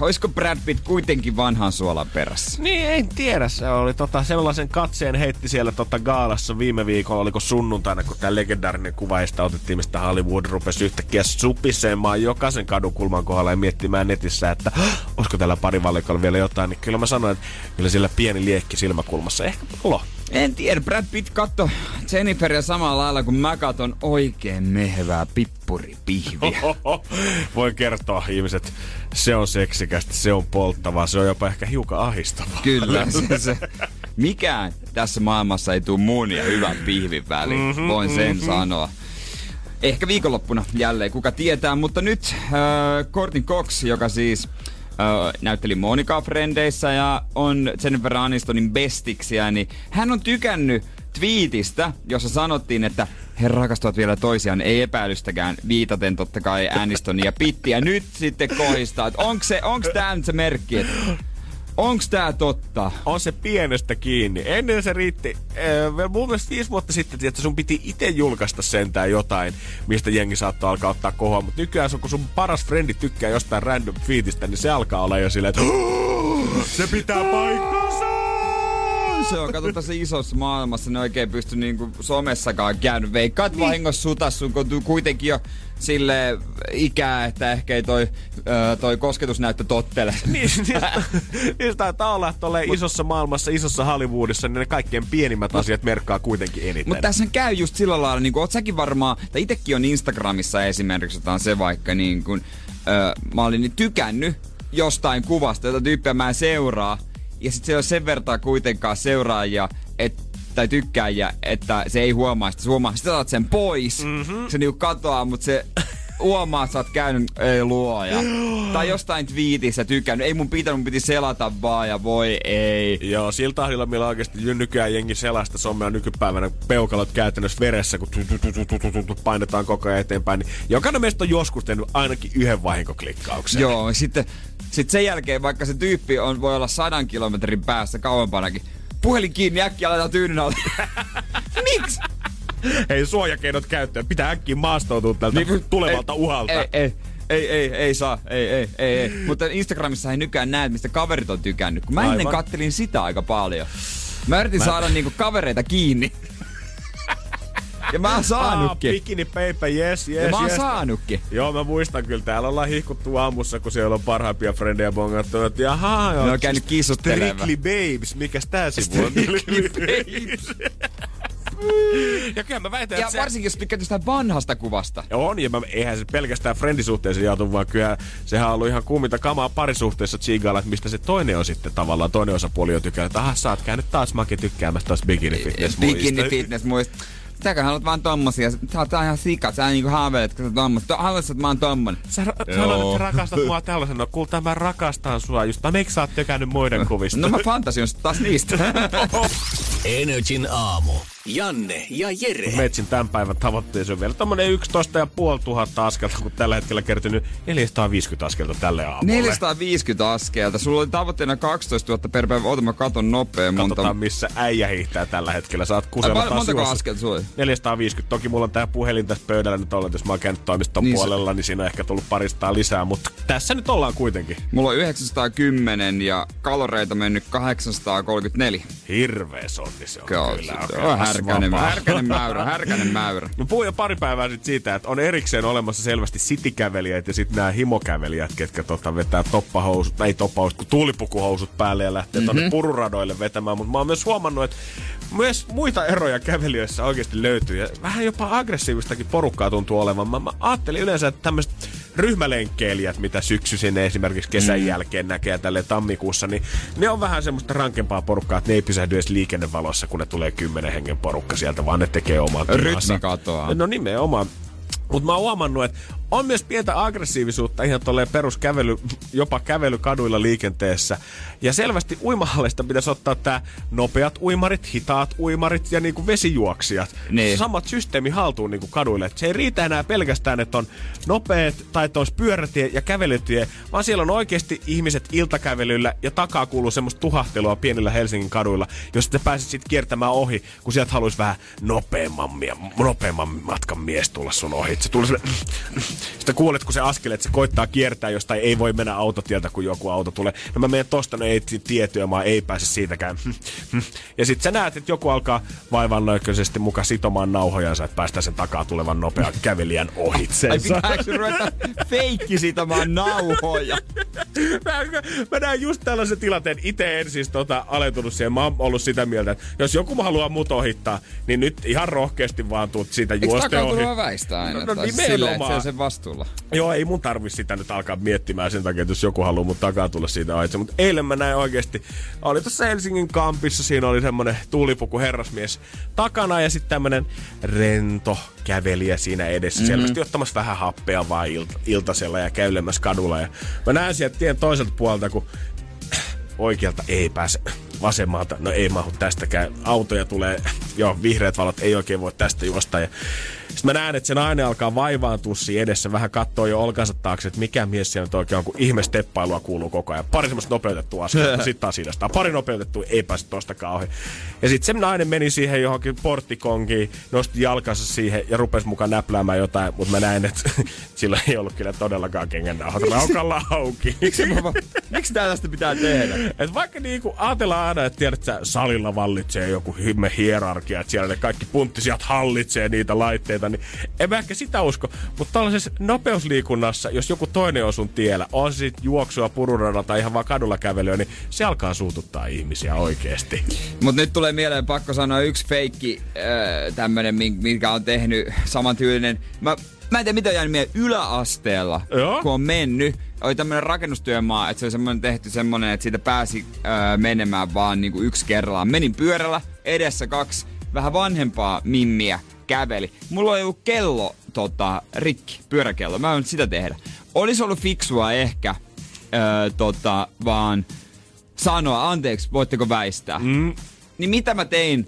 olisiko Brad Pitt kuitenkin vanhan suolan perässä? Niin, en tiedä. Se oli tota, sellaisen katseen heitti siellä tota, gaalassa viime viikolla, oliko sunnuntaina, kun tämä legendaarinen kuvaista otettiin, mistä Hollywood rupesi yhtäkkiä supisemaan jokaisen kadukulman kohdalla ja miettimään netissä, että olisiko tällä parivalikolla vielä jotain. Niin kyllä mä sanoin, että kyllä sillä pieni liekki silmäkulmassa. Ehkä lo. En tiedä, Brad Pitt katto Jenniferia samalla lailla kuin mä katon oikein mehevää pippuripihviä. Voi kertoa ihmiset, se on seksikästä, se on polttavaa, se on jopa ehkä hiukan ahistavaa. Kyllä, se, se, mikään tässä maailmassa ei tule muun ja hyvän pihvin väliin, mm-hmm, voin sen mm-hmm. sanoa. Ehkä viikonloppuna jälleen, kuka tietää, mutta nyt äh, Courtney Cox, joka siis näytteli Monika Frendeissä ja on Jennifer Anistonin bestiksiä, niin hän on tykännyt twiitistä, jossa sanottiin, että he rakastavat vielä toisiaan, ei epäilystäkään, viitaten totta kai Anistonia ja Pittiä. Nyt sitten kohistaa, että onko onks tää se merkki, että Onks tää totta? On se pienestä kiinni. Ennen se riitti, äh, mun mielestä viisi vuotta sitten, että sun piti itse julkaista sentään jotain, mistä jengi saattoi alkaa ottaa kohoa. Mutta nykyään kun sun paras frendi tykkää jostain random feedistä, niin se alkaa olla jo silleen, että se pitää paikkansa se on, kato tässä isossa maailmassa, ne oikein pysty niinku somessakaan käydä. Veikkaat niin. vahingossa sutas sun, kun kuitenkin jo sille ikää, että ehkä ei toi, toi kosketusnäyttö tottele. niin, niistä, taitaa olla, että isossa maailmassa, isossa Hollywoodissa, niin ne kaikkein pienimmät mut, asiat merkkaa kuitenkin eniten. Mutta tässä käy just sillä lailla, niin oot säkin varmaan, tai itekin on Instagramissa esimerkiksi, otan se vaikka niin kun, ö, mä olin niin tykännyt jostain kuvasta, jota tyyppiä mä seuraa, ja sitten se ei ole sen verran kuitenkaan seuraajia, että tai tykkääjiä, että se ei huomaa sitä, huomaa. Sitten otat sen pois, mm-hmm. se niinku katoaa, mutta se huomaat, sä oot käynyt, ei luoja. tai jostain twiitissä tykännyt, ei mun pitänyt, mun piti selata vaan ja voi ei. Joo, sillä tahdilla, millä oikeasti nykyään jengi selasta somea nykypäivänä peukalot käytännössä veressä, kun painetaan koko ajan eteenpäin, niin jokainen meistä on joskus tehnyt ainakin yhden vahinkoklikkauksen. Joo, sitten sit sen jälkeen, vaikka se tyyppi on, voi olla sadan kilometrin päässä kauempanakin, puhelin kiinni äkkiä laitetaan tyynyn alle. Miksi? Hei, suojakeinot käyttöön. Pitää äkkiä maastoutua tältä Niin, tulevalta ei, uhalta. Ei, ei. Ei, ei, ei saa, ei, ei, ei, ei. Mutta Instagramissa ei nykyään näe, mistä kaverit on tykännyt. Kun mä ennen Aivan. kattelin sitä aika paljon. Mä yritin mä... saada niinku kavereita kiinni. ja mä oon Aa, saanutkin. bikini paper, yes, yes, ja mä oon yes. saanutkin. Joo, mä muistan kyllä. Täällä ollaan hihkuttu aamussa, kun siellä on parhaimpia frendejä bongattu. Että jaha, joo. Ne on käynyt kissuttelemaan. Strictly Babes, mikäs tää sivu on? Strictly Babes. Ja kyllä mä väitän, Ja että se... varsinkin jos tykkäät jostain vanhasta kuvasta. On, ja mä, eihän se pelkästään friendisuhteeseen jaatu, vaan kyllä sehän on ollut ihan kuuminta kamaa parisuhteessa chigailla, että mistä se toinen on sitten tavallaan, toinen osapuoli on tykännyt, että aha, sä oot käynyt taas Maki tykkäämässä taas bikini fitness Bikini fitness muista. Sitäkö haluat vaan tommosia? Sä oot ihan sika, sä niinku haaveilet, kun sä tommosia. Haluaisit, että mä oon tommonen. Sä ra- sanoit, että rakastat mua tällaisen. No kuulta, mä rakastan sua just. No miksi sä oot tykännyt muiden kuvista? No mä fantasioin sit taas niistä. Energin aamu. Janne ja Jere. Metsin tämän päivän tavoitteeseen on vielä tommonen 11 500 askelta, kun tällä hetkellä kertynyt 450 askelta tälle aamulle. 450 askelta. Sulla oli tavoitteena 12 000 per päivä. Oota mä katon nopea monta. Katsotaan, missä äijä hiihtää tällä hetkellä. Saat kusella taas montako askelta sulla oli? 450. Toki mulla on tää puhelin tässä pöydällä nyt ollut, että jos mä oon toimiston Niin niin se- puolella, niin siinä on ehkä tullut paristaa lisää, mutta tässä nyt ollaan kuitenkin. Mulla on 910 ja kaloreita mennyt 834. Hirveä sonni se on Joo, kyllä. on härkänen, härkänen mäyrä, härkänen mäyrä. No puhuin jo pari päivää sitten siitä, että on erikseen olemassa selvästi sitikävelijät ja sitten nämä himokävelijät, ketkä tota vetää toppahousut, ei toppahousut, kun tuulipukuhousut päälle ja lähtee mm-hmm. tonne pururadoille vetämään. Mutta mä oon myös huomannut, että myös muita eroja kävelijöissä oikeasti löytyy ja vähän jopa aggressiivistakin porukkaa tuntuu olevan. Mä, mä ajattelin yleensä, että tämmöiset ryhmälenkkeilijät, mitä syksyisin esimerkiksi kesän mm. jälkeen näkee tälle tammikuussa, niin ne on vähän semmoista rankempaa porukkaa, että ne ei pysähdy edes liikennevalossa, kun ne tulee kymmenen hengen porukka sieltä, vaan ne tekee omaa. Rytmi katoaa. No nimenomaan. Mutta mä oon huomannut, että on myös pientä aggressiivisuutta ihan tolleen peruskävely, jopa kävelykaduilla liikenteessä. Ja selvästi uimahalleista pitäisi ottaa tää nopeat uimarit, hitaat uimarit ja niinku vesijuoksijat. Niin. Samat systeemi haltuun niinku kaduille. Et se ei riitä enää pelkästään, että on nopeat tai että olisi pyörätie ja kävelytie, vaan siellä on oikeasti ihmiset iltakävelyllä ja takaa kuuluu semmoista tuhahtelua pienillä Helsingin kaduilla, jos te pääsit sitten kiertämään ohi, kun sieltä haluaisi vähän nopeamman, nopeamman matkan mies tulla sun ohi. Et Se tulee sitten kuulet, kun se askel, että se koittaa kiertää jostain, ei voi mennä autotieltä, kun joku auto tulee. No mä menen tosta, no ei tiettyä, ei pääse siitäkään. Ja sitten sä näet, että joku alkaa vaivannoikkaisesti muka sitomaan nauhojansa, että päästään sen takaa tulevan nopean kävelijän Ai ohitsensa. pitääkö ruveta feikki sitomaan nauhoja? Mä, mä näen just tällaisen tilanteen. Itse en siis tota, alentunut siihen. Mä oon ollut sitä mieltä, että jos joku haluaa mut ohittaa, niin nyt ihan rohkeasti vaan tuut siitä takautunut ohi. väistää aina? No, no että nimenomaan. se on sen vastuulla. Joo, ei mun tarvi sitä nyt alkaa miettimään sen takia, että jos joku haluaa mut takaa tulla siitä aitse. Mutta eilen mä näin oikeasti, oli tuossa Helsingin kampissa, siinä oli semmonen tuulipuku herrasmies takana ja sitten tämmönen rento kävelijä siinä edessä. Mm-hmm. Selvästi ottamassa vähän happea vaan ilta, iltasella ja käylemässä kadulla. Ja mä näen sieltä tien toiselta puolelta, kun oikealta ei pääse vasemmalta. No ei mahu tästäkään. Autoja tulee, joo, vihreät valot ei oikein voi tästä juosta. Ja sitten mä näen, että se nainen alkaa vaivaantua siinä edessä, vähän katsoo jo olkansa taakse, että mikä mies siellä nyt oikein on, kun ihme steppailua kuuluu koko ajan. Pari semmoista nopeutettua askelta, sitten taas idästään. Pari nopeutettua, ei pääse tostakaan ohi. Ja sitten se nainen meni siihen johonkin porttikonkiin, nosti jalkansa siihen ja rupesi mukaan näpläämään jotain, mutta mä näin, että sillä ei ollut kyllä todellakaan kengännauhat raukalla auki. Miksi, mä, miksi tällaista pitää tehdä? Et vaikka niinku ajatellaan aina, että tiedät, että salilla vallitsee joku hymme hierarkia, että siellä ne kaikki punttisijat hallitsee niitä laitteita, niin en mä ehkä sitä usko. Mutta tällaisessa nopeusliikunnassa, jos joku toinen on sun tiellä, on se sit juoksua pururadalla tai ihan vaan kadulla kävelyä, niin se alkaa suututtaa ihmisiä oikeesti. Mut nyt tulee mieleen pakko sanoa yksi feikki tämmönen, min- minkä on tehnyt samantyylinen. Mä, mä en tiedä mitä jäänyt mieleen yläasteella, Joo. kun on mennyt. Oli tämmönen rakennustyömaa, että se oli semmonen tehty semmonen, että siitä pääsi äh, menemään vaan niinku yksi kerrallaan. Menin pyörällä, edessä kaksi vähän vanhempaa mimmiä. Käveli. Mulla ei ollut kello tota, rikki, pyöräkello. Mä en nyt sitä tehdä. Olisi ollut fiksua ehkä öö, tota, vaan sanoa, anteeksi, voitteko väistää. Mm. Niin mitä mä tein?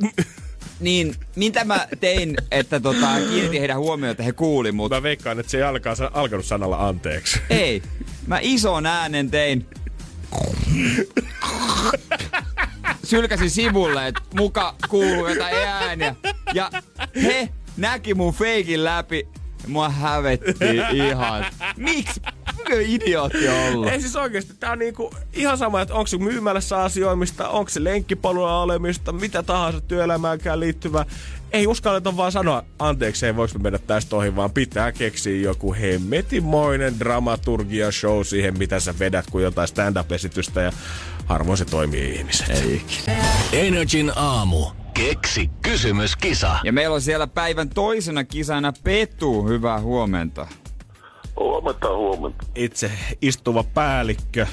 niin mitä mä tein, että tota, kiinnitin heidän huomioon, että he kuuli mut? Mä veikkaan, että se ei alkaa, alkanut sanalla anteeksi. Ei. Mä ison äänen tein. Sylkäsin sivulle, että muka kuuluu jotain ääniä. Ja he näki mun feikin läpi. Mua hävetti ihan. Miksi? Mikä idiootti ollut? Ei siis oikeesti, tää on niinku ihan sama, että onko se myymälässä asioimista, onko se lenkkipolulla olemista, mitä tahansa työelämäänkään liittyvä. Ei uskalleta vaan sanoa, anteeksi, ei voiko mennä tästä ohi, vaan pitää keksiä joku hemmetimoinen dramaturgia show siihen, mitä sä vedät, kuin jotain stand-up-esitystä ja harvoin se toimii ihmiset. Ei. Energin aamu. Keksi kysymys, kisa. Ja meillä on siellä päivän toisena kisana Petu. Hyvää huomenta. Huomenta, huomenta. Itse istuva päällikkö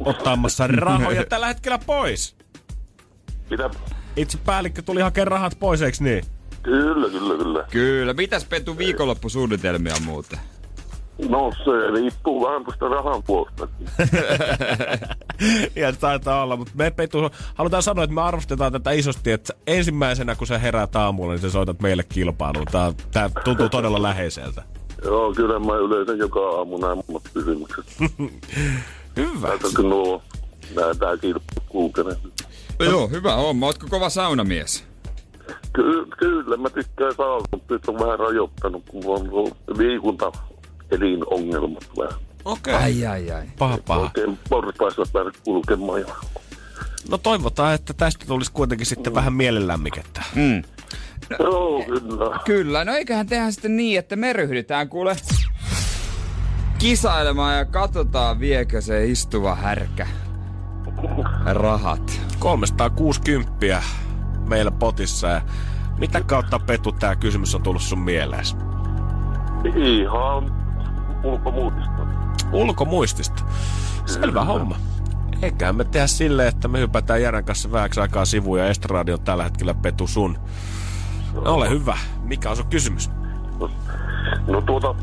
ottamassa rahoja tällä hetkellä pois. Mitä? Itse päällikkö tuli hakemaan rahat pois, eiks niin? Kyllä, kyllä, kyllä. Kyllä. Mitäs Petu viikonloppusuunnitelmia muuten? No se riippuu vähän tuosta rahan puolesta. ja taitaa olla, mutta me Petu, halutaan sanoa, että me arvostetaan tätä isosti, että ensimmäisenä kun sä heräät aamulla, niin sä soitat meille kilpailuun. Tää, tää tuntuu todella läheiseltä. Joo, kyllä mä yleensä joka aamu näen muut kysymykset. Hyvä. Tätä nuo näetään kilpailut kulkeneet. Joo, hyvä homma. Ootko kova saunamies? Ky- kyllä, mä tykkään saada, mutta nyt on vähän rajoittanut, kun on ollut liikunta elinongelmat vähän. Okei. Ai, ai, ai. Paha, paha. Oikein portaissa pääse kulkemaan. Ja... No toivotaan, että tästä tulisi kuitenkin sitten vähän mielenlämmikettä. Mm. Joo, kyllä. Kyllä, no eiköhän tehdä sitten niin, että me ryhdytään kuule kisailemaan ja katsotaan viekö se istuva härkä rahat. 360 meillä potissa ja mitä kautta Petu tää kysymys on tullut sun mieleen? Ihan ulkomuutista. Ulkomuistista. Selvä homma. Eiköhän me tehdä silleen, että me hypätään Järän kanssa vähäksi aikaa sivuun ja Estradi on tällä hetkellä Petu sun. No, ole hyvä. Mikä on sun kysymys? No tuota,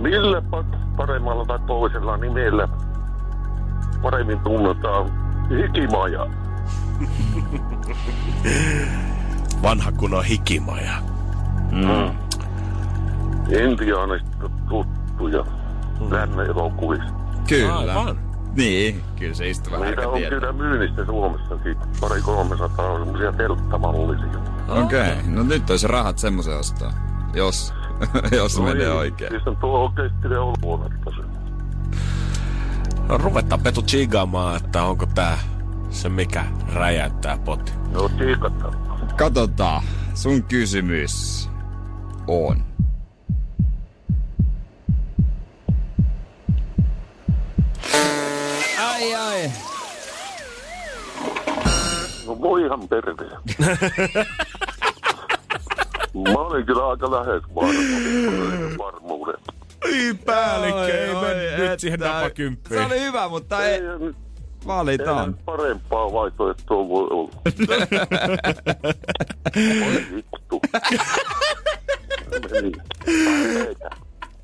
millä pa- paremmalla tai toisella nimellä paremmin tunnetaan hikimaja? Vanha kun on hikimaja. Mm. Intiaanista tuttuja lännen elokuvista. Kyllä. Aivan. Niin, kyllä se istuva härkä Niitä on tietää. kyllä myynnissä Suomessakin. Pari 300 on semmoisia telttamallisia. Okei, okay. no nyt olisi rahat semmoisen ostaa. Jos, jos no menee ei, oikein. Siis on tuo oikeesti ne oluonetta se. No ruvetaan Petu chigaamaan, että onko tää se mikä räjäyttää potti. No tsiikataan. Katsotaan. Sun kysymys on. Ai ai. No voi ihan terve. Mä olin kyllä aika lähes varmuuden. Ei päällikkö, ei mennyt nyt siihen napakymppiin. Se oli hyvä, mutta ei, Ei, ei valitaan. parempaa vaihtoehtoa voi olla. Voi vittu.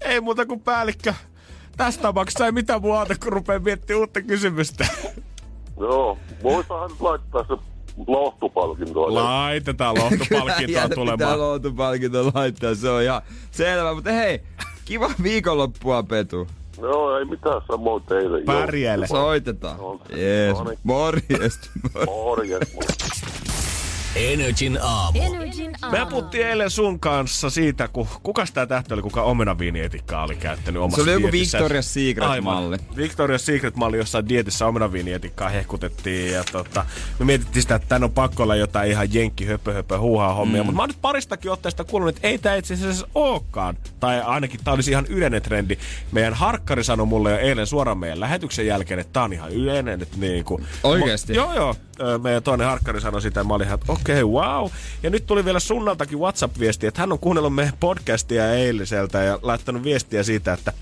Ei muuta kuin päällikkö. Tästä tapauksessa ei mitään muuta, kun rupeaa miettimään uutta kysymystä. Joo, voisahan laittaa se lohtupalkinto. Laitetaan lohtopalkintoa Pitää tulemaan. loutupalkinto laittaa, se on ihan selvä. Mutta hei, kiva viikonloppua, Petu. Joo, ei mitään samoin teille. Joo. Pärjäile. Soitetaan. Jees, no niin. morjesta. Energin aamu. Energin aamu. Me puhuttiin eilen sun kanssa siitä, kun kuka sitä tähti oli, kuka omenaviinietikkaa oli käyttänyt omassa Se oli joku dietissä. Victoria's Secret Aivan. malli. Victoria's Secret-malli, jossa dietissä omenaviinietikkaa hehkutettiin. Ja tota, me mietittiin sitä, että tän on pakko olla jotain ihan jenkki höpö höpö huuhaa hommia. Mm. Mutta mä oon nyt paristakin otteesta kuullut, että ei tää itse asiassa olekaan. Tai ainakin tää olisi ihan yleinen trendi. Meidän harkkari sanoi mulle jo eilen suoraan meidän lähetyksen jälkeen, että tää on ihan yleinen. Että niinku, Oikeesti? Joo, joo. Meidän toinen harkkari sanoi sitä, ja mä olin ihan, että okei, okay, wow. Ja nyt tuli vielä Sunnaltakin WhatsApp-viesti, että hän on kuunnellut meidän podcastia eiliseltä ja laittanut viestiä siitä, että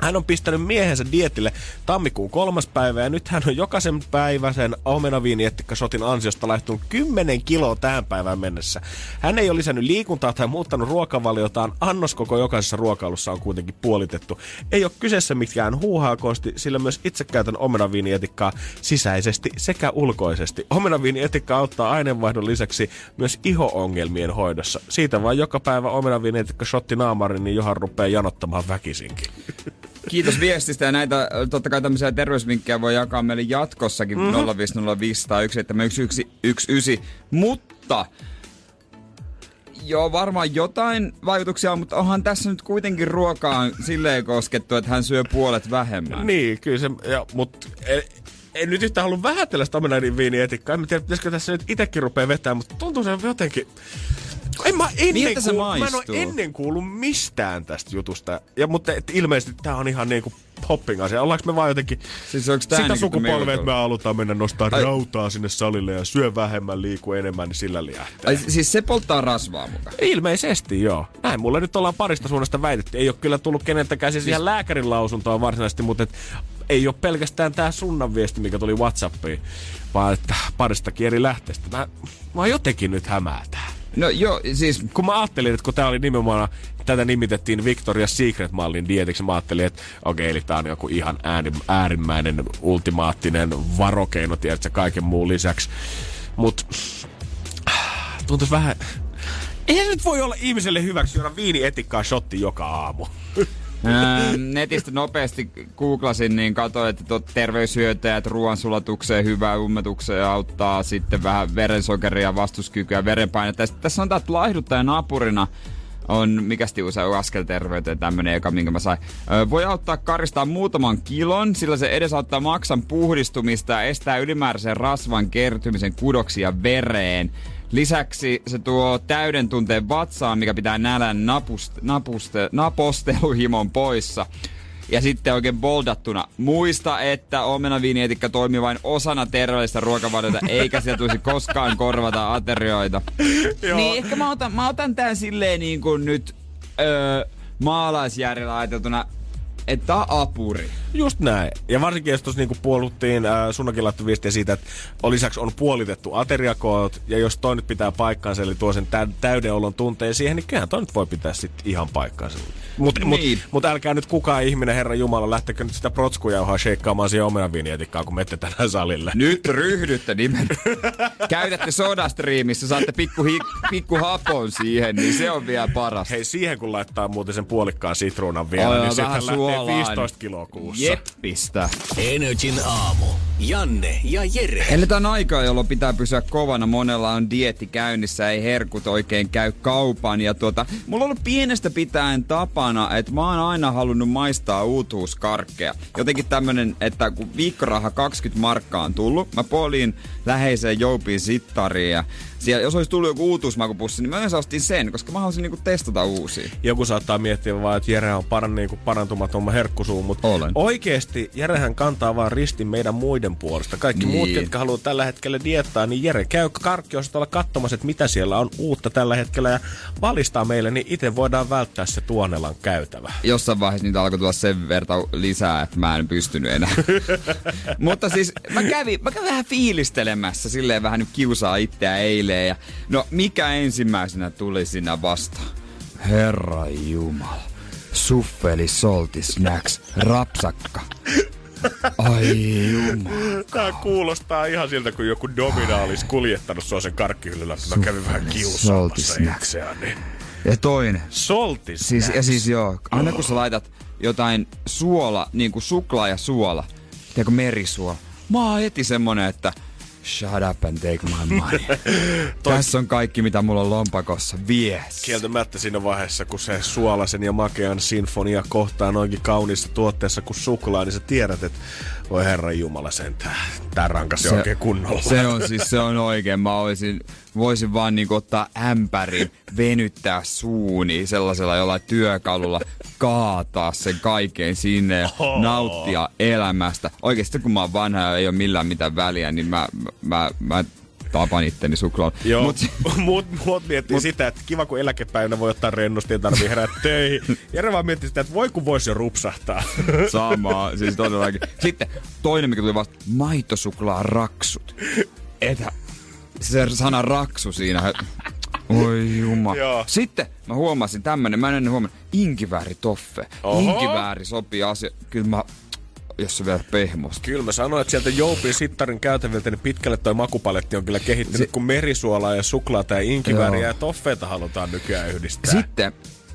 hän on pistänyt miehensä dietille tammikuun kolmas päivä ja nyt hän on jokaisen päiväisen omenaviiniettikkasotin ansiosta laihtunut 10 kiloa tähän päivään mennessä. Hän ei ole lisännyt liikuntaa tai muuttanut ruokavaliotaan. Annoskoko jokaisessa ruokailussa on kuitenkin puolitettu. Ei ole kyseessä mikään huuhaakosti, sillä myös itse käytän omenaviinietikkaa sisäisesti sekä ulkoisesti. Omenaviinietikka auttaa aineenvaihdon lisäksi myös iho-ongelmien hoidossa. Siitä vaan joka päivä omenaviinietikka shotti naamarin, niin johan rupeaa janottamaan väkisinkin. Kiitos viestistä ja näitä totta kai tämmöisiä terveysvinkkejä voi jakaa meille jatkossakin mm-hmm. 0505 tai 17119. Mutta Joo, varmaan jotain vaikutuksia mutta onhan tässä nyt kuitenkin ruokaan silleen koskettu, että hän syö puolet vähemmän. Niin, kyllä se, ja, mutta en, en nyt yhtään halua vähätellä sitä omenaviinietikkaa. En tiedä, pitäisikö tässä nyt itsekin rupea vetämään, mutta tuntuu se jotenkin en mä ennen, Miltä se kuulu, mä en ole ennen kuullut mistään tästä jutusta. Ja, mutta et, ilmeisesti tää on ihan niinku popping asia. Ollaanko me vaan jotenkin siis sitä niinku sukupolvea, että me halutaan mennä nostaa Ai. rautaa sinne salille ja syö vähemmän, liiku enemmän, niin sillä liähtää. Ai, siis se polttaa rasvaa mukaan? Ilmeisesti joo. Näin mulle nyt ollaan parista suunnasta väitetty. Ei ole kyllä tullut keneltäkään siis, siis... ihan lääkärin lausuntoa varsinaisesti, mutta et, ei ole pelkästään tämä sunnan viesti, mikä tuli Whatsappiin, vaan että paristakin eri lähteestä. Mä, mä jotenkin nyt hämäätää. No joo, siis... Kun mä ajattelin, että kun tää oli nimenomaan, tätä nimitettiin Victoria's Secret-mallin dietiksi, mä ajattelin, että okei, okay, eli tää on joku ihan äärimmäinen, ultimaattinen varokeino, tiedätkö, kaiken muun lisäksi. Mut tuntuisi vähän... Eihän nyt voi olla ihmiselle hyväksi juoda viinietikkaa shotti joka aamu. Netistä nopeasti googlasin, niin katsoin, että terveyshyötäjät ruoansulatukseen, hyvää ummetukseen auttaa sitten vähän verensokeria, vastuskykyä, verenpainetta. Sitten tässä on tämä laihduttaja napurina on mikä usein askelterveyteen tämmönen eka, minkä mä sain. voi auttaa karistaa muutaman kilon, sillä se edesauttaa maksan puhdistumista ja estää ylimääräisen rasvan kertymisen kudoksia vereen. Lisäksi se tuo täyden tunteen vatsaan, mikä pitää nälän napust, napuste, naposteluhimon poissa. Ja sitten oikein boldattuna, muista, että omenaviinietikka toimii vain osana terveellistä ruokavaliota, eikä sieltä tulisi koskaan korvata aterioita. niin ehkä mä otan, mä otan tän silleen niin kuin nyt öö, maalaisjärjellä ajateltuna että apuri. Just näin. Ja varsinkin jos tuossa niinku puoluttiin äh, sunnakin laittoi viestiä siitä, että on lisäksi on puolitettu ateriakoot, ja jos toi nyt pitää paikkaansa, eli tuo sen tä- täyden olon tunteen siihen, niin kyllähän toi nyt voi pitää sitten ihan paikkaansa. Mutta niin. mut, mut älkää nyt kukaan ihminen, Herra Jumala, lähtekö nyt sitä protskujauhaa sheikkaamaan siihen omenaviinietikkaa, kun menette tänään salille. Nyt ryhdytte nimen. Käytätte sodastriimissä, saatte pikku, hi- pikku hapon siihen, niin se on vielä paras. Hei, siihen kun laittaa muuten sen puolikkaan sitruunan vielä, oh, niin sitten lähtee 15 kiloa kuussa. Jeppistä. Energin aamu. Janne ja Jere. Eletään aikaa, jolloin pitää pysyä kovana. Monella on dietti käynnissä, ei herkut oikein käy kaupan. Ja tuota, mulla on ollut pienestä pitäen tapana, että mä oon aina halunnut maistaa uutuuskarkkeja. Jotenkin tämmönen, että kun viikkoraha 20 markkaa on tullut, mä poliin läheiseen Joupiin sittariin ja siellä, jos olisi tullut joku uutuusmakupussi, niin mä yleensä ostin sen, koska mä haluaisin niinku testata uusia. Joku saattaa miettiä vaan, että Jere on paran, niinku parantumaton herkkusuu, mutta Olen. oikeesti Jerehän kantaa vaan ristin meidän muiden puolesta. Kaikki niin. muut, jotka haluaa tällä hetkellä diettaa, niin Jere käy karkkiosatolla katsomassa, että mitä siellä on uutta tällä hetkellä ja valistaa meille, niin itse voidaan välttää se Tuonelan käytävä. Jossain vaiheessa niitä alkoi tulla sen verran lisää, että mä en pystynyt enää. mutta siis mä kävin, mä kävin vähän fiilistelemässä, silleen vähän nyt kiusaa itseä eilen. Ja, no mikä ensimmäisenä tuli sinä vastaan? Herra Jumala. Suffeli Salty Snacks. Rapsakka. Ai jumala. Tää kuulostaa ihan siltä, kun joku domina olisi kuljettanut sua sen karkkihyllyllä. Mä kävin vähän kiusaamassa itseään. Niin. Ja toinen. Salty siis, Ja siis joo, aina kun sä laitat jotain suola, niin kuin suklaa ja suola, tiedätkö merisuola, mä oon heti semmonen, että – Shut up and take my money. Toi... Tässä on kaikki, mitä mulla on lompakossa. Vies. Kieltämättä siinä vaiheessa, kun se suolasen ja makean sinfonia kohtaa noinkin kauniissa tuotteessa kuin suklaa, niin sä tiedät, että voi herran jumala sentään. Tää rankasi se, oikein kunnolla. Se on siis, se on oikein. Mä olisin, voisin vaan niinku ottaa ämpärin, venyttää suuni sellaisella jollain työkalulla, kaataa sen kaiken sinne ja nauttia elämästä. Oikeasti kun mä oon vanha ja ei ole millään mitään väliä, niin mä, mä, mä tapan itteni suklaalla. Joo, Mut, mut, mut, miettii mut, sitä, että kiva kun eläkepäivänä voi ottaa rennosti ja tarvii herätä töihin. Jere vaan miettii sitä, että voi kun voisi jo rupsahtaa. Samaa, siis todellakin. Sitten toinen, mikä tuli vasta, maitosuklaa raksut. Etä, se sana raksu siinä. Oi juma. Joo. Sitten mä huomasin tämmönen, mä en ennen huomannut, inkivääri toffe. Oho. Inkivääri sopii asia. Kyllä mä, jos se vielä pehmosta. Kyllä mä sanoin, että sieltä Joupin sittarin käytäviltä niin pitkälle toi makupaletti on kyllä kehittynyt, Si- kun merisuolaa ja suklaata ja inkivääriä Joo. ja toffeita halutaan nykyään yhdistää. Sitten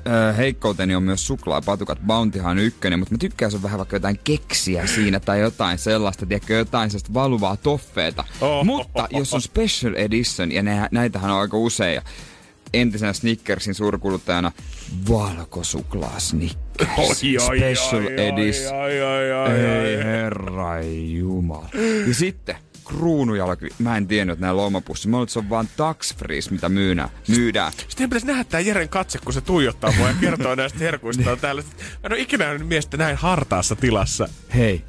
äh, heikkouteni on myös suklaapatukat. Bountyhan on ykkönen, mutta mä tykkään se vähän vaikka jotain keksiä siinä tai jotain sellaista, tiedätkö, jotain sellaista valuvaa toffeeta. Oh. Mutta jos on special edition, ja ne, näitähän on aika usein, entisenä Snickersin suurkuluttajana valkosuklaa Snickers. Special oi, oi, Ei herra jumala. Ja sitten kruunujalki. Mä en tiennyt, että nämä lomapussi. Mä luulen, että se on vaan tax freeze, mitä myydään. myydään. Sitten pitäisi nähdä tää Jeren katse, kun se tuijottaa mua ja kertoo näistä herkuista täällä. Mä en ole ikinä nähnyt miestä näin hartaassa tilassa. Hei,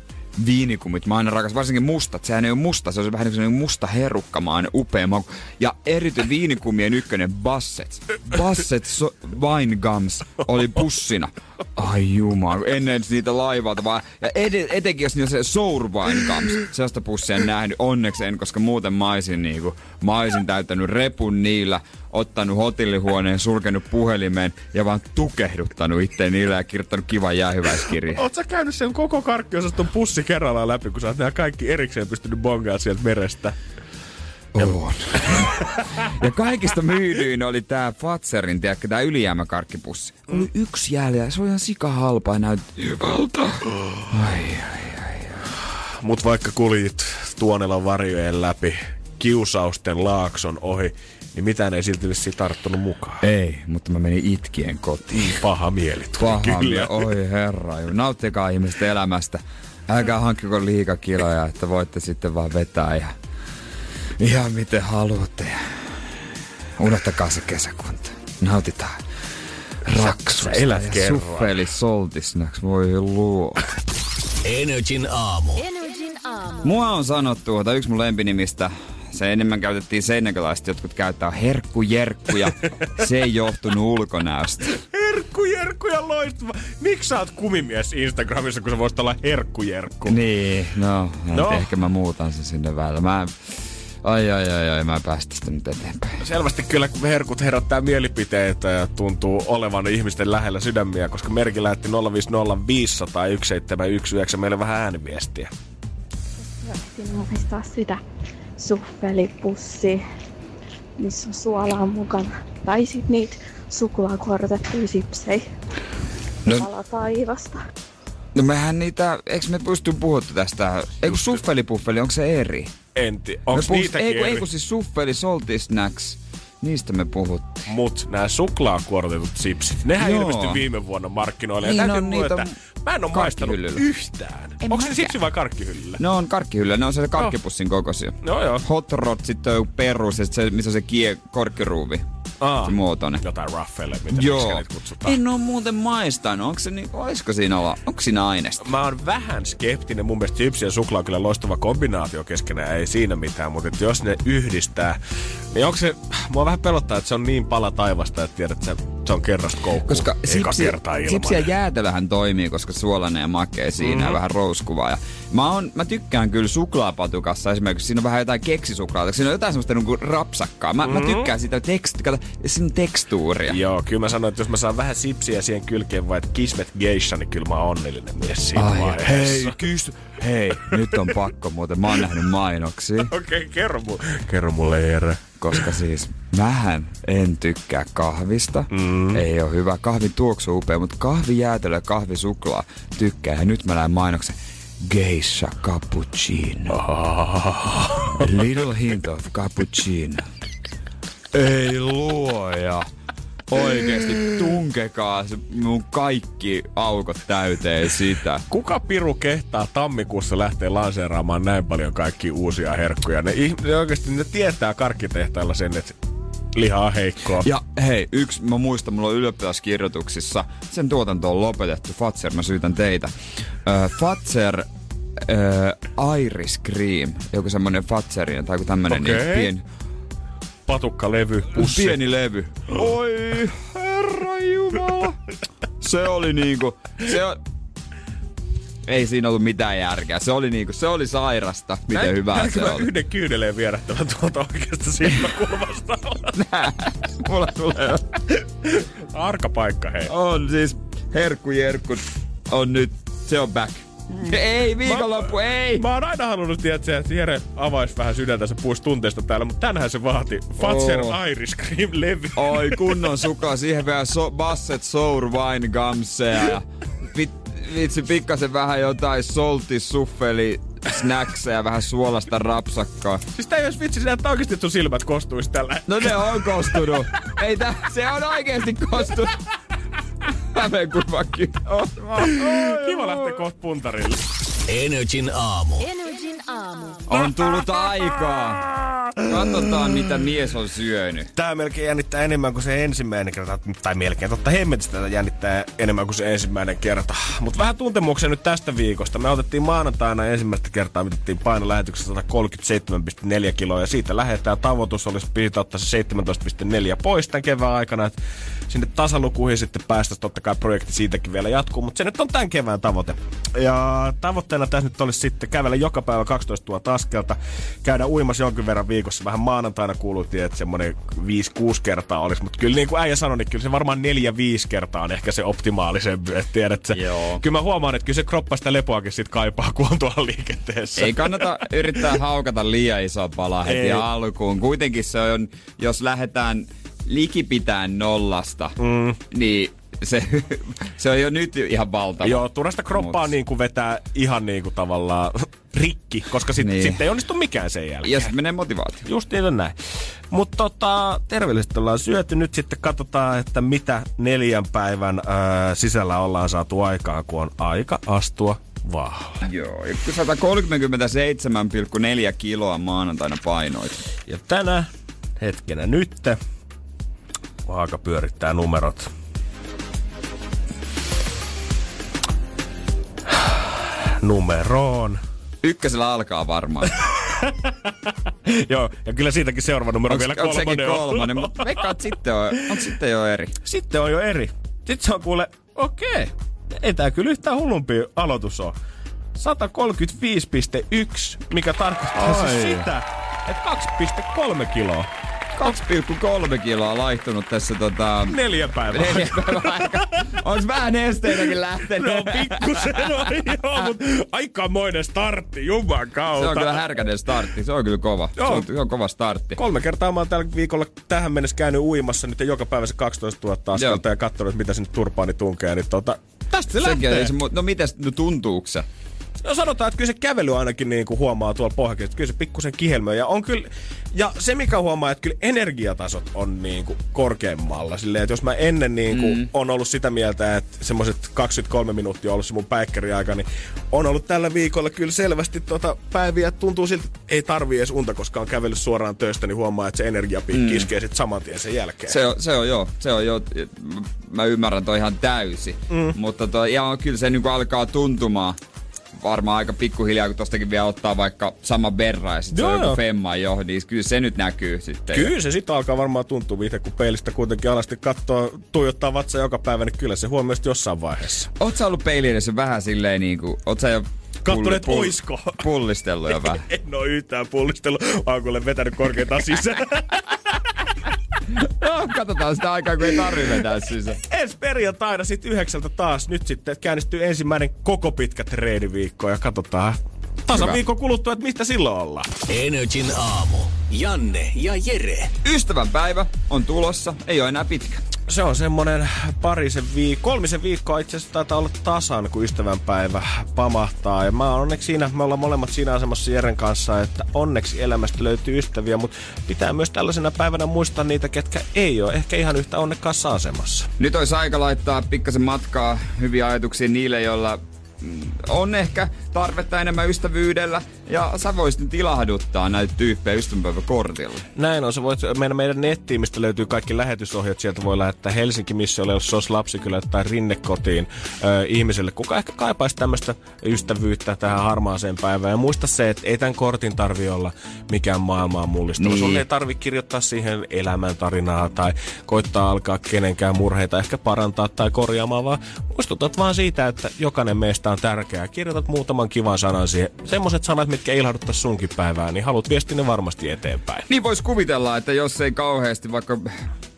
viinikumit. Mä aina rakas, varsinkin mustat. Sehän ei ole musta, se on vähän niin kuin musta herukkamaan upea maku. Ja erity viinikumien ykkönen Basset. Basset so, Wine Gums oli pussina. Ai jumala, ennen niitä laivalta vaan. Ja ed- etenkin jos niillä se Sour Wine Gums. Sellaista pussia en nähnyt. Onneksi en, koska muuten mä olisin, niinku, mä olisin täyttänyt repun niillä, ottanut hotellihuoneen, sulkenut puhelimeen ja vaan tukehduttanut itteen niillä ja kirjoittanut kivan jäähyväiskirjan. Oot sä käynyt sen koko karkkiosaston pussi kerrallaan läpi, kun sä oot kaikki erikseen pystynyt bongaan sieltä merestä? On. ja kaikista myydyin oli tää Fatserin, tiedätkö, tää ylijäämäkarkkipussi. Oli yksi jäljellä, se oli ihan sika halpa ja näytti hyvältä. Ai, ai. Mut vaikka kuljit Tuonelan varjojen läpi, kiusausten laakson ohi, niin mitään ei silti vissiin tarttunut mukaan. Ei, mutta mä menin itkien kotiin. Paha mieli tuli Paha, kyllä. mie- oi herra, nauttikaa ihmisten elämästä. Älkää hankkiko liikakiloja, että voitte sitten vaan vetää ja ihan miten haluatte. Unohtakaa se kesäkunta. Nautitaan. Raksusta elät ja kerran. suffeli soltisnaks. Voi luo. Energin aamu. Mua on sanottu, että yksi mun lempinimistä, se enemmän käytettiin seinäkäläistä, jotkut käyttää herkkujerkkuja. se ei johtunut ulkonäöstä. Herkku, Jerkku ja loistava. Miksi sä oot kumimies Instagramissa, kun sä voisit olla Herkku Jerkku? Niin, no, No. no. ehkä mä muutan sen sinne välillä. Mä, ai ai ai ai, mä en päästä sitä nyt eteenpäin. Selvästi kyllä, kun herkut herättää mielipiteitä ja tuntuu olevan ihmisten lähellä sydämiä, koska Merki lähetti 050 500 1719 meille vähän ääniviestiä. Sinä maistaa sitä suffelipussi, missä on suolaa mukana. Tai sit niitä suklaakuorotettuja sipsejä. No, Pala taivasta. no mehän niitä, eikö me pysty puhuttu tästä? Ei kun suffelipuffeli, onko se eri? Enti, Me onks puhut- niitäkin ei, kun, ei kun siis suffeli, salty snacks, niistä me puhuttiin. Mut nämä suklaakuorotetut sipsit, nehän Joo. ilmestyi viime vuonna markkinoille. Niin ja täytyy on, niitä myöntää, mä en oo maistanut karkkihyllyllä. yhtään. En Onko se sipsi vai karkkihyllyllä? Ne on karkkihyllyä, ne on se karkkipussin kokoisia. No joo. Hot rod, sitten on perus ja sit se, missä on se kie, korkkiruuvi. Aa. Se muotoinen. Jotain raffelle, mitä Joo. kutsutaan. En oo muuten maistanut. Onko se niinku, olisiko siinä olla, onko siinä aineesta? Mä oon vähän skeptinen. Mun mielestä chipsi ja suklaa on kyllä loistava kombinaatio keskenään. Ei siinä mitään, mutta jos ne yhdistää, niin onko se... Mua vähän pelottaa, että se on niin pala taivasta, että tiedät, että se, on kerrasta koukkuun. Koska sipsi, sipsi ja jäätelöhän toimii, koska suolainen ja makea siinä mm-hmm. ja vähän rouskuvaa. Ja mä, on, mä tykkään kyllä suklaapatukassa esimerkiksi, siinä on vähän jotain keksisuklaata, siinä on jotain semmoista niinku rapsakkaa. Mä, mm-hmm. mä tykkään sitä tekst, kato, siinä tekstuuria. Joo, kyllä mä sanoin, että jos mä saan vähän sipsiä siihen kylkeen vai Kismet Geisha, niin kyllä mä oon onnellinen mies siinä Ai, vaiheessa. hei, kys, hei, nyt on pakko muuten. Mä oon nähnyt mainoksia, Okei, okay, kerro, mu- kerro mulle Jere. koska siis mähän en tykkää kahvista. Mm. Ei ole hyvä. Kahvin tuoksu on upea, mutta kahvijäätelö ja kahvisuklaa tykkää. Ja nyt mä näen mainoksen. Geisha cappuccino. A little hint of cappuccino. Ei luoja. Oikeesti tunkekaa se mun kaikki aukot täyteen sitä. Kuka piru kehtaa tammikuussa lähtee lanseeraamaan näin paljon kaikkia uusia herkkuja? Ne, ne oikeasti ne tietää karkkitehtailla sen, että liha on heikkoa. Ja hei, yksi, mä muistan, mulla on ylioppilaskirjoituksissa, sen tuotanto on lopetettu, Fatser, mä syytän teitä. Ö, Fatser ö, Iris Cream, joku semmonen Fatserien tai joku tämmönen Okei. niin pieni. patukkalevy, pussi. Pieni levy. Oi, herra jumala. Se oli niinku, se on, ei siinä ollut mitään järkeä. Se oli niinku, se oli sairasta, miten Näin- hyvää näinkö se mä oli. yhden kyyneleen vierähtävän tuolta oikeasta silmäkulmasta. Nää, mulla tulee Arka paikka, hei. On siis Herkku Jerkku on nyt, se on back. Ei, viikonloppu, ei! Mä oon aina halunnut tietää, että Jere avaisi vähän sydäntänsä puhuisi tunteista täällä, mutta tänään se vaati Fatser Oo. Irish Cream-levy. Oi kunnon suka, siihen vielä so, Basset Sour Wine vit, vitsi pikkasen vähän jotain salty suffeli snackseja, vähän suolasta rapsakkaa. Siis tää ei olisi vitsi, että oikeesti sun silmät kostuisi tällä. No ne on kostunut. Ei tää, se on oikeesti kostunut. Hämeenkurvakin. Oh, oh, Kiva lähteä kohta puntarille. Energin aamu. Energin aamu. On tullut aikaa. Katsotaan mitä mies on syönyt. Tää melkein jännittää enemmän kuin se ensimmäinen kerta. Tai melkein, totta hemmetistä tätä jännittää enemmän kuin se ensimmäinen kerta. Mutta vähän tuntemuksia nyt tästä viikosta. Me otettiin maanantaina ensimmäistä kertaa, mitattiin painolähetyksessä 137,4 kiloa. Ja siitä lähdetään. Tavoitus olisi piti ottaa se 17,4 pois tämän kevään aikana. Et sinne tasalukuihin sitten päästäisiin. Totta kai projekti siitäkin vielä jatkuu, mutta se nyt on tämän kevään tavoite. Ja tavoitteena tässä nyt olisi sitten kävellä joka päivä 12 000 askelta, käydä uimassa jonkin verran viikossa. Vähän maanantaina kuuluttiin, että semmoinen 5-6 kertaa olisi, mutta kyllä niin kuin äijä sanoi, niin kyllä se varmaan 4-5 kertaa on ehkä se optimaalisempi, että tiedät sä. Joo. Kyllä mä huomaan, että kyllä se kroppa sitä lepoakin sit kaipaa, kun on tuolla liikenteessä. Ei kannata yrittää haukata liian iso pala heti Ei. alkuun. Kuitenkin se on, jos lähdetään likipitään nollasta, mm. niin se, se on jo nyt ihan valtava. Joo, turhasta kroppaa Mut- niin kuin vetää ihan niin kuin tavallaan rikki, koska sitten Niin. sit ei onnistu mikään sen jälkeen. Ja sitten menee motivaatio. Just niin näin. Mutta tota, terveellisesti ollaan syöty. Nyt sitten katsotaan, että mitä neljän päivän ää, sisällä ollaan saatu aikaa, kun on aika astua vaalle. Joo, ja 137,4 kiloa maanantaina painoit. Ja tänä hetkenä nytte, kun aika pyörittää numerot. Numeroon. Ykkösellä alkaa varmaan. Joo, ja kyllä siitäkin seuraava numero Onks, vielä onks sekin kolmonen on. kolmonen? Mutta veikkaan, että sitten on, on sitten jo eri. Sitten on jo eri. Sitten se on kuule, okei, ei tää kyllä yhtään hullumpi aloitus on. 135,1, mikä tarkoittaa Ai. siis sitä, että 2,3 kiloa 2,3 kiloa laihtunut tässä tota... neljä päivää. Neljä päivän aika. Onks vähän nesteitäkin lähtenyt? No pikkusen on, joo, mutta aikamoinen startti, juman kautta. Se on kyllä härkänen startti. Se on kyllä kova. Se Joo. on, se on kova startti. Kolme kertaa mä oon tällä viikolla tähän mennessä käynyt uimassa nyt joka päivä se 12 000 askelta Joo. ja katsonut, mitä sinne turpaani tunkee. Niin tota, tästä se Sekin, lähtee. se, no mites, no tuntuuko se? No sanotaan, että kyllä se kävely ainakin niin kuin huomaa tuolla pohjakin, että kyllä se pikkusen kihelmöi. Ja, on kyllä, ja se mikä huomaa, että kyllä energiatasot on niin kuin korkeammalla. Silleen, että jos mä ennen niin kuin mm. on ollut sitä mieltä, että semmoiset 23 minuuttia on ollut se mun päikkäriaika, niin on ollut tällä viikolla kyllä selvästi tota päiviä. Tuntuu siltä, että ei tarvii edes unta, koska on kävellyt suoraan töistä, niin huomaa, että se energiapiikki mm. iskee sitten saman tien sen jälkeen. Se on, se on joo, se on joo, mä ymmärrän toi ihan täysi. Mm. Mutta toi, ja kyllä se niinku alkaa tuntumaan varmaan aika pikkuhiljaa, kun tostakin vielä ottaa vaikka sama verran ja sit se on joku femma jo, niin kyllä se nyt näkyy sitten. Kyllä se sitten alkaa varmaan tuntua itse, kun peilistä kuitenkin alasti katsoo, tuijottaa vatsa joka päivä, niin kyllä se huomaa sitten jossain vaiheessa. Oot sä ollut peili edessä vähän silleen niinku, oot sä jo Kattonut, että oisko. pullistellut jo vähän? En oo yhtään pullistellut, vaan kuule vetänyt korkeintaan sisään. no, katsotaan sitä aikaa, kun ei tarvi vetää sisään. Ensi perjantaina sitten yhdeksältä taas. Nyt sitten käynnistyy ensimmäinen koko pitkä treeniviikko ja katsotaan tasan viikon kuluttua, että mistä silloin ollaan. Energin aamu. Janne ja Jere. Ystävän päivä on tulossa, ei ole enää pitkä. Se on semmonen parisen viikko, kolmisen viikkoa itse asiassa taitaa olla tasan, kun ystävänpäivä pamahtaa. Ja mä oon onneksi siinä, me ollaan molemmat siinä asemassa Jeren kanssa, että onneksi elämästä löytyy ystäviä, mutta pitää myös tällaisena päivänä muistaa niitä, ketkä ei ole ehkä ihan yhtä onnekkaassa asemassa. Nyt olisi aika laittaa pikkasen matkaa hyviä ajatuksia niille, joilla on ehkä tarvetta enemmän ystävyydellä ja sä voisit nyt ilahduttaa näitä tyyppejä ystävänpäiväkortilla. Näin on. Se voit mennä meidän nettiin, mistä löytyy kaikki lähetysohjat. Sieltä voi lähettää Helsinki Missiolle, jos SOS Lapsikylä tai Rinnekotiin ö, ihmiselle, kuka ehkä kaipaisi tämmöistä ystävyyttä tähän harmaaseen päivään. Ja muista se, että ei tämän kortin tarvi olla mikään maailmaa mullistava. Niin. Sun ei tarvi kirjoittaa siihen elämäntarinaa tai koittaa alkaa kenenkään murheita ehkä parantaa tai korjaamaan, vaan muistutat vaan siitä, että jokainen meistä on tärkeää. Kirjoitat muutaman kivan sanan siihen. Semmoiset sanat, mitkä ilahduttaa sunkin päivää, niin haluat viestiä ne varmasti eteenpäin. Niin vois kuvitella, että jos ei kauheasti vaikka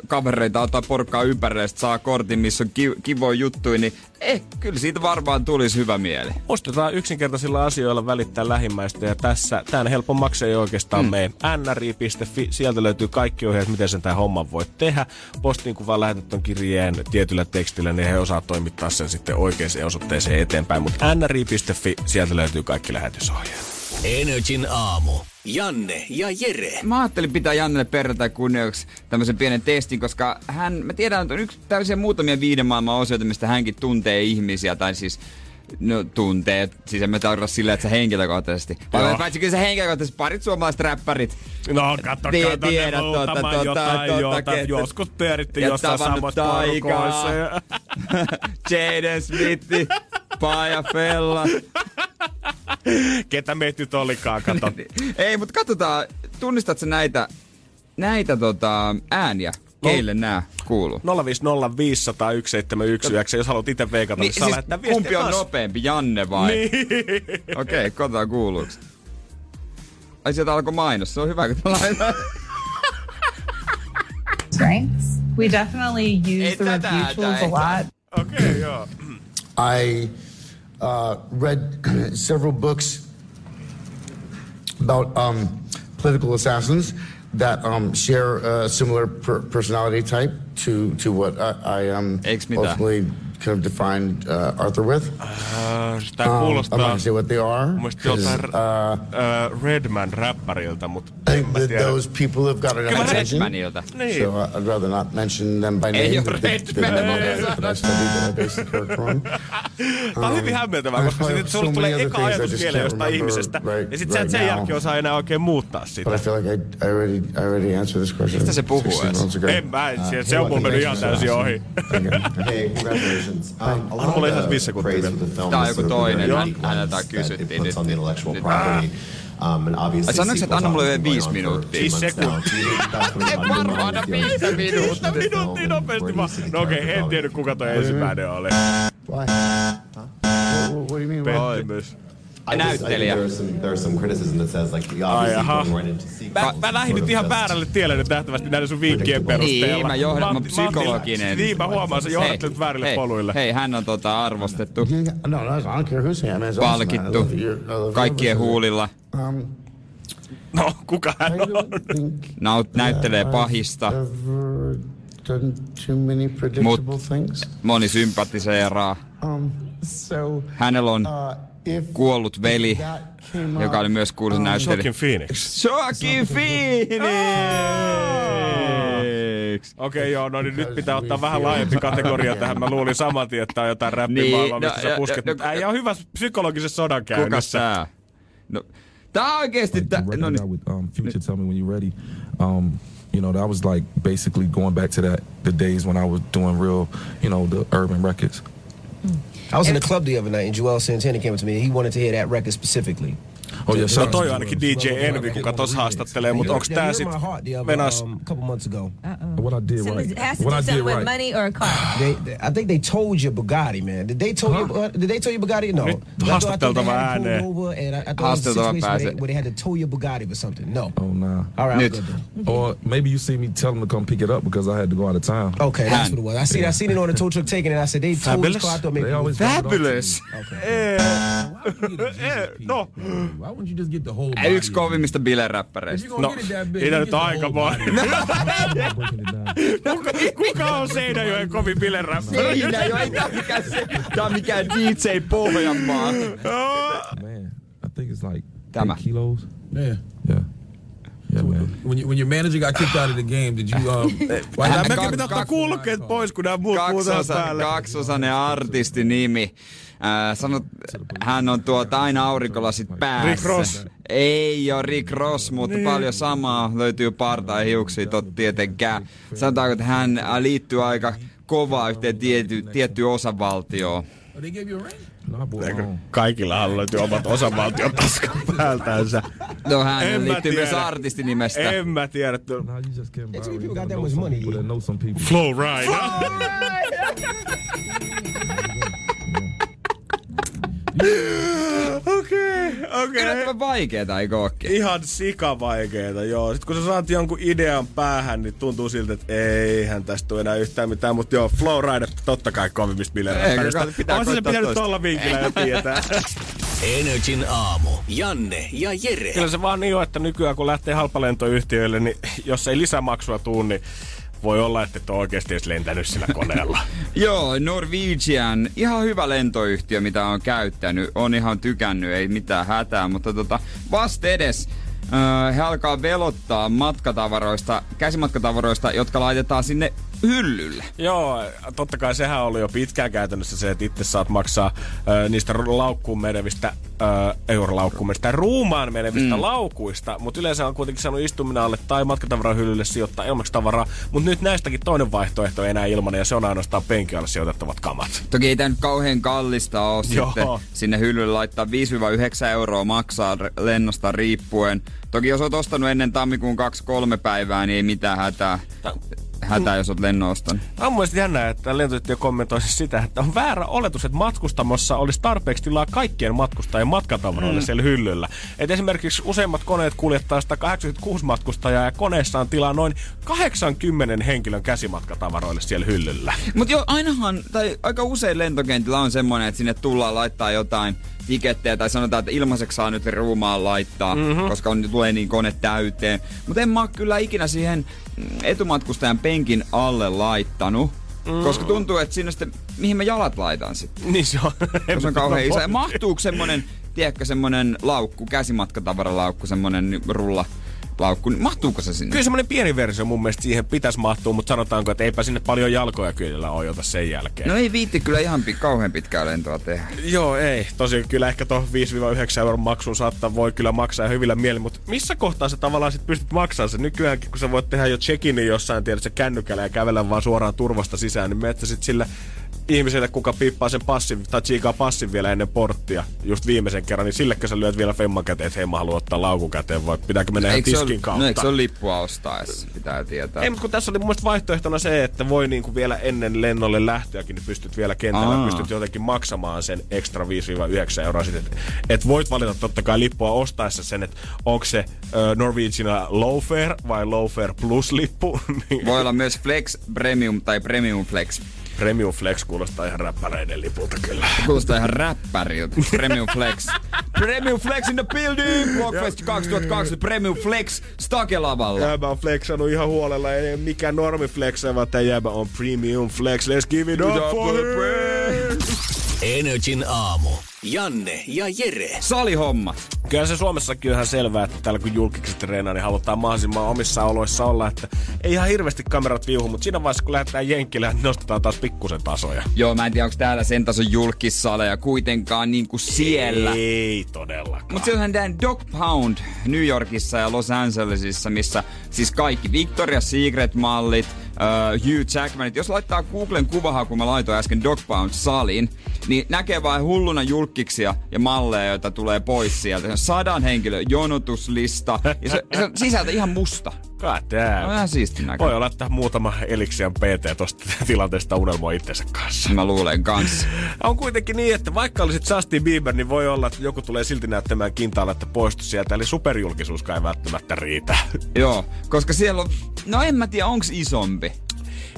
kavereita tai porukkaa ympäreistä saa kortin, missä on ki- kivoja juttuja, niin eh, kyllä siitä varmaan tulisi hyvä mieli. Muistetaan yksinkertaisilla asioilla välittää lähimmäistä ja tässä tämän helpon maksa ei oikeastaan mm. mene. nri.fi, sieltä löytyy kaikki ohjeet, miten sen tämän homman voit tehdä. Postiin kun vaan lähetät ton kirjeen tietyllä tekstillä, niin he osaa toimittaa sen sitten oikeaan osoitteeseen eteenpäin. Mutta nri.fi, sieltä löytyy kaikki lähetysohjeet. Energin aamu. Janne ja Jere. Mä ajattelin pitää Jannelle perjantai kunniaksi tämmöisen pienen testin, koska hän, mä tiedän, että on yksi tämmöisiä muutamia viiden maailman osioita, mistä hänkin tuntee ihmisiä, tai siis No tuntee, siis en mä tarkoita sillä, että sä henkilökohtaisesti. Vaan paitsi kyllä sä henkilökohtaisesti parit suomalaiset räppärit. No katso, Tie- katso, tiedät, ne tota, muutaman tota, jotain, tota, jota, ket- joskus pyöritti ja jossain samassa porukoissa. ja- Jaden Smith, Paja Fella. Ketä meitä nyt olikaan, kato. Ei, mutta katsotaan, tunnistatko näitä, näitä tota, ääniä? Keille nämä kuuluu? 050501719, jos haluat itse veikata, niin, Niin, saa siis lähettää viestiä kumpi on taas. nopeampi, Janne vai? Niin. Okei, okay, katsotaan kuuluuks. Ai sieltä alkoi mainos, se on hyvä kun strengths. We definitely use the It's review tools a lot. Okei, okay, joo. I uh, read several books about um, political assassins that um, share a similar per- personality type to, to what I, I um, Eiks mitään. ultimately kind of defined uh, Arthur with. Äh, Tää Um, I'm not kuulostaa gonna say what they are. mun mielestä 'cause, joltain uh, uh, Redman-räppäriltä, mutta I en think mä that tiedä. those people have got an Kyllä attention. Redmanilta. Niin. So uh, I'd rather not mention them by name. Ei they- Redman. character on. Hyvin hämmentävää, koska I sitten have sulle so tulee eka ajatus mieleen jostain ihmisestä, right- ja sit sä et sen now. jälkeen osaa enää oikein muuttaa sitä. But I feel like I, I already I already answered this question. Mistä se puhuu 16 edes? En mä, se, se on mulla mennyt ihan täysin ohi. Hey, congratulations. Um, a lot Anna mulle of ihan the viisi sekuntia praise vielä. for the film Tää on is joku sort of the toinen. häneltä kysyttiin that it puts nyt. on the intellectual Nyt- property. Um, and obviously Ai sanoiko, että anna mulle have vielä viisi minuuttia? Siis months sekuntia. En it varmaan anna the viisi minuuttia. vision of the film Minuutti and nopeasti vaan. No okei, en tiedä kuka toi ensimmäinen oli. Why? What, what do you mean? Why? Pettymys. Näyttelijä. there's some there's some criticism that says like you're Ai, obviously aha. going right into sequels. Mä, mä lähdin nyt ihan väärälle tielle nyt nähtävästi näiden sun vinkkien perusteella. Niin, mä johdan, mä psykologinen. Niin, mä huomaan, sä johdat nyt väärille hei, poluille. Hei, hän on tota arvostettu, No, no, palkittu, kaikkien huulilla. Um, No, kuka hän on? Naut, näyttelee pahista, ever done too many predictable things. moni sympatiseeraa. Um, so, Hänellä on uh, kuollut veli, joka oli myös kuuluisa näyttelijä. Joaquin Phoenix. Joaquin Phoenix! Okei, okay, joo, no niin nyt pitää ottaa vähän laajempi kategoria tähän. Mä luulin saman tien, että tää on jotain räppimaailmaa, Niin, mistä no, sä ja- pusket. Mutta äijä on hyvä psykologisessa sodankäynnissä. Kuka tää? No, tää on oikeesti tää, no niin. with um, Future Tell Me When You're Ready. Um, you know, that was like basically going back to that the days when I was doing real, you know, the urban records. I was in the club the other night, and Joel Santana came up to me. And he wanted to hear that record specifically. Oh yeah, No shout toi out on ainakin DJ Envy, kuka tossa haastattelee, mutta onks tää sit menas... a couple months ago? what I did right. it has to What do I something did with right. money or a car. They, they- I think they told you Bugatti, man. Did they tell you? Uh, did they tell you Bugatti? No. Nyt I thought- I thought haastateltava they had ääneen. pulled over, and I, I thought it was a Haastateltava situation where they, pääsee. where they had to tow you Bugatti or something. No. Oh nah. All right, Nyt. I'm good then. Or maybe you see me tell them to come pick it up because I had to go out of town. Okay, that's what it was. I seen I seen it on the tow truck taking it. I said they towed Fabulous. his car. I thought maybe They it was always drop it Fabulous! No, Why wouldn't you just get the whole Ja Yksi kovimmista bileräppäreistä. no, ei tää nyt aikamoinen. Kuka, kuka on Seinäjoen kovin bileräppä? Seinä jo, ei tää on mikään se. Tää on mikään DJ Pohjanmaa. Man, I think it's like Tämä. kilos. Yeah. Yeah. Yeah, man. When, you, when your manager got kicked out of the game, did you? Um, why not? mekin pitää ottaa kuulokkeet pois, kun nämä muut puhutaan Kaksosa, päälle. kaksosainen artistinimi. Äh, sanot, hän on tuota aina aurinkolasit päässä. Rick Ross. Ei ole Rick Ross, mutta niin. paljon samaa löytyy parta ja hiuksia tot tietenkään. Sanotaanko, että hän liittyy aika kovaa yhteen tiety, tiettyyn osavaltioon. No, own. Kaikilla löytyy omat osavaltion taskan päältänsä. No hän En liittyy myös tiedä. artistinimestä. En mä tiedä. people. Flow Ride. Okei, okei. Yllättävän vaikeeta, eikö ookin? Ihan sikavaikeeta, joo. Sitten kun sä saat jonkun idean päähän, niin tuntuu siltä, että eihän tästä tule enää yhtään mitään. Mutta joo, Flow Ride totta kai kovimmista bileistä. On se pitänyt toista. olla vinkillä ja tietää. Energin aamu. Janne ja Jere. Kyllä se vaan niin on, että nykyään kun lähtee halpalentoyhtiöille, niin jos ei lisämaksua tuu, niin voi olla, että et ole oikeasti edes lentänyt sillä koneella. Joo, Norwegian, ihan hyvä lentoyhtiö, mitä on käyttänyt. On ihan tykännyt, ei mitään hätää, mutta tota, vasta edes he alkaa velottaa matkatavaroista, käsimatkatavaroista, jotka laitetaan sinne hyllylle. Joo, totta kai sehän oli jo pitkään käytännössä se, että itse saat maksaa ö, niistä laukkuun menevistä, ö, eurolaukkuun menevistä, ruumaan menevistä mm. laukuista, mutta yleensä on kuitenkin saanut istuminen alle tai matkatavarahyllylle sijoittaa ilmaksi tavaraa, mutta nyt näistäkin toinen vaihtoehto ei enää ilmanen, ja se on ainoastaan penkin alle sijoitettavat kamat. Toki ei tämä nyt kauhean kallista ole Joo. sitten sinne hyllylle laittaa 5-9 euroa maksaa lennosta riippuen. Toki jos oot ostanut ennen tammikuun 2-3 päivää, niin ei mitään hätää. Hätää, jos oot lennon ostanut. Tämä on mun mielestä jännää, että lentoyhtiö kommentoi siis sitä, että on väärä oletus, että matkustamossa olisi tarpeeksi tilaa kaikkien matkustajien matkatavaroille mm. siellä hyllyllä. Et esimerkiksi useimmat koneet kuljettaa 186 matkustajaa ja koneessa on tilaa noin 80 henkilön käsimatkatavaroille siellä hyllyllä. Mutta jo ainahan, tai aika usein lentokentillä on semmoinen, että sinne tullaan laittaa jotain tikettejä tai sanotaan, että ilmaiseksi saa nyt ruumaan laittaa, mm-hmm. koska on, tulee niin kone täyteen. Mutta en mä oo kyllä ikinä siihen etumatkustajan penkin alle laittanut. Mm. Koska tuntuu, että siinä sitten, mihin mä jalat laitan sitten. Niin se on. Jos on kauhean iso. Ja mahtuuko semmonen, tiedätkö, semmonen laukku, käsimatkatavaralaukku, semmonen rulla laukku, niin mahtuuko se sinne? Kyllä semmoinen pieni versio mun mielestä siihen pitäisi mahtua, mutta sanotaanko, että eipä sinne paljon jalkoja kyllä ojota sen jälkeen. No ei viitti kyllä ihan pi- kauhean pitkää lentoa tehdä. Joo, ei. Tosi kyllä ehkä tuohon 5-9 euron maksun saattaa voi kyllä maksaa ja hyvillä mielin, mutta missä kohtaa sä tavallaan sit pystyt maksamaan sen? Nykyäänkin, kun sä voit tehdä jo check-inin jossain, tiedät sä kännykällä ja kävellä vaan suoraan turvasta sisään, niin menet sit sillä ihmiselle, kuka piippaa sen passin tai chiikaa passin vielä ennen porttia, just viimeisen kerran, niin sillekö sä lyöt vielä femman käteen, että hei mä haluan ottaa laukun käteen, vai pitääkö mennä ihan Eikö se tiskin ole- kautta? No eikö se ole lippua ostaessa, pitää tietää. Ei, mutta kun tässä oli mun mielestä vaihtoehtona se, että voi niinku vielä ennen lennolle lähtöäkin, niin pystyt vielä kentällä, Aa. pystyt jotenkin maksamaan sen ekstra 5-9 euroa sitten. Et, et voit valita totta kai lippua ostaessa sen, että onko se ö, Norwegian low fare vai low fare plus lippu. Niin Voi olla myös Flex Premium tai Premium Flex. Premium Flex kuulostaa ihan räppäreiden lipulta kyllä. Kuulostaa ihan räppäriltä. Premium Flex. Premium Flex in the building! Walkfest 2020 Premium Flex Stake-lavalla. Jäbä on flexannut ihan huolella, ei mikään normi flexaa, vaan tää jäbä on premium flex. Let's give it up for him! Energin aamu. Janne ja Jere. Salihommat. Kyllä se Suomessakin on ihan selvää, että täällä kun julkikset treenaa, niin halutaan mahdollisimman omissa oloissa olla, että ei ihan hirveästi kamerat viuhu, mutta siinä vaiheessa kun lähdetään Jenkkille, niin nostetaan taas pikkusen tasoja. Joo, mä en tiedä, onko täällä sen tason julkissaleja kuitenkaan niinku siellä. Ei todellakaan. Mutta siellä on tää Dog Pound New Yorkissa ja Los Angelesissa, missä siis kaikki Victoria's Secret-mallit, uh, Hugh Jackmanit. Jos laittaa Googlen kuvahan, kun mä laitoin äsken Dog Pound niin näkee vain hulluna julkkiksia ja malleja, joita tulee pois sieltä. Se on sadan henkilön jonotuslista ja se, se on sisältä ihan musta. God damn. On ihan siisti näköinen. Voi olla, että muutama Elixian PT tosta tilanteesta unelmoi itsensä kanssa. Mä luulen kanssa. On kuitenkin niin, että vaikka olisit Justin Bieber, niin voi olla, että joku tulee silti näyttämään kintaalla, että poistu sieltä. Eli superjulkisuus ei välttämättä riitä. Joo, koska siellä on, no en mä tiedä, onks isompi.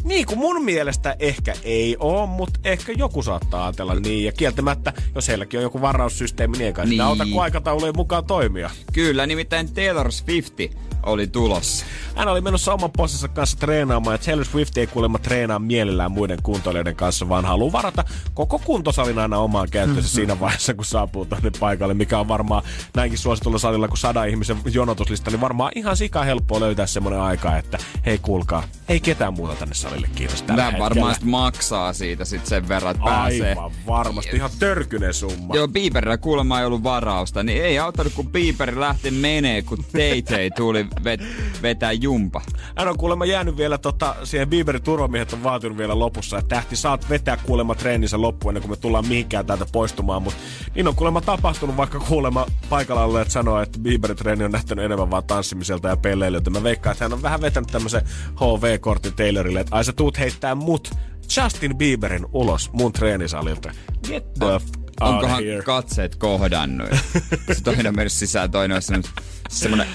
Niin kuin mun mielestä ehkä ei oo, mutta ehkä joku saattaa ajatella niin. Ja kieltämättä, jos heilläkin on joku varaussysteemi, niin ei kai niin. Niin. sitä auta, kun aikataulujen mukaan toimia. Kyllä, nimittäin Taylor Swift oli tulossa. Hän oli menossa oman possinsa kanssa treenaamaan, ja Taylor Swift ei kuulemma treenaa mielellään muiden kuntoilijoiden kanssa, vaan haluaa varata koko kuntosalin aina omaan käyttöönsä Mhm. siinä vaiheessa, kun saapuu tuonne paikalle, mikä on varmaan näinkin suositulla salilla kuin sadan ihmisen jonotuslista, niin varmaan ihan sika helppoa löytää semmoinen aika, että hei kuulkaa, ei ketään muuta tänne salille kiitos tällä Tämä varmaan sit maksaa siitä sit sen verran, että pääsee. Aivan varmasti, ihan törkynen summa. Joo, Bieberillä kuulemma ei ollut varausta, niin ei auttanut kun Bieber lähti menee, kun Teitei tuli vet- vetää jumpa. Hän on kuulemma jäänyt vielä tota, siihen Bieberin turvamiehet on vaatinut vielä lopussa, että tähti saat vetää kuulemma treeninsä loppuun ennen kuin me tullaan mihinkään täältä poistumaan, mutta niin on kuulemma tapahtunut, vaikka kuulemma paikalla olleet sanoo, että Bieberin treeni on nähtänyt enemmän vaan tanssimiselta ja pelleilyltä. Mä veikkaan, että hän on vähän vetänyt tämmöisen HV-kortin Taylorille, että ai sä tuut heittää mut Justin Bieberin ulos mun treenisalilta. Get the f- Onkohan here. katseet kohdannut? Se toinen on mennyt sisään, toinen on semmonen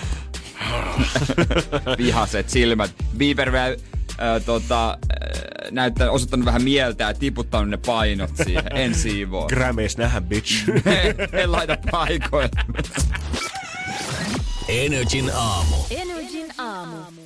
vihaset silmät. Bieber vielä äh, tota, äh, näyttää, osoittanut vähän mieltä ja tiputtanut ne painot siihen. En siivoo. Grammys nähdä, bitch. en, en laita paikoille. Energin aamu. Energin aamu.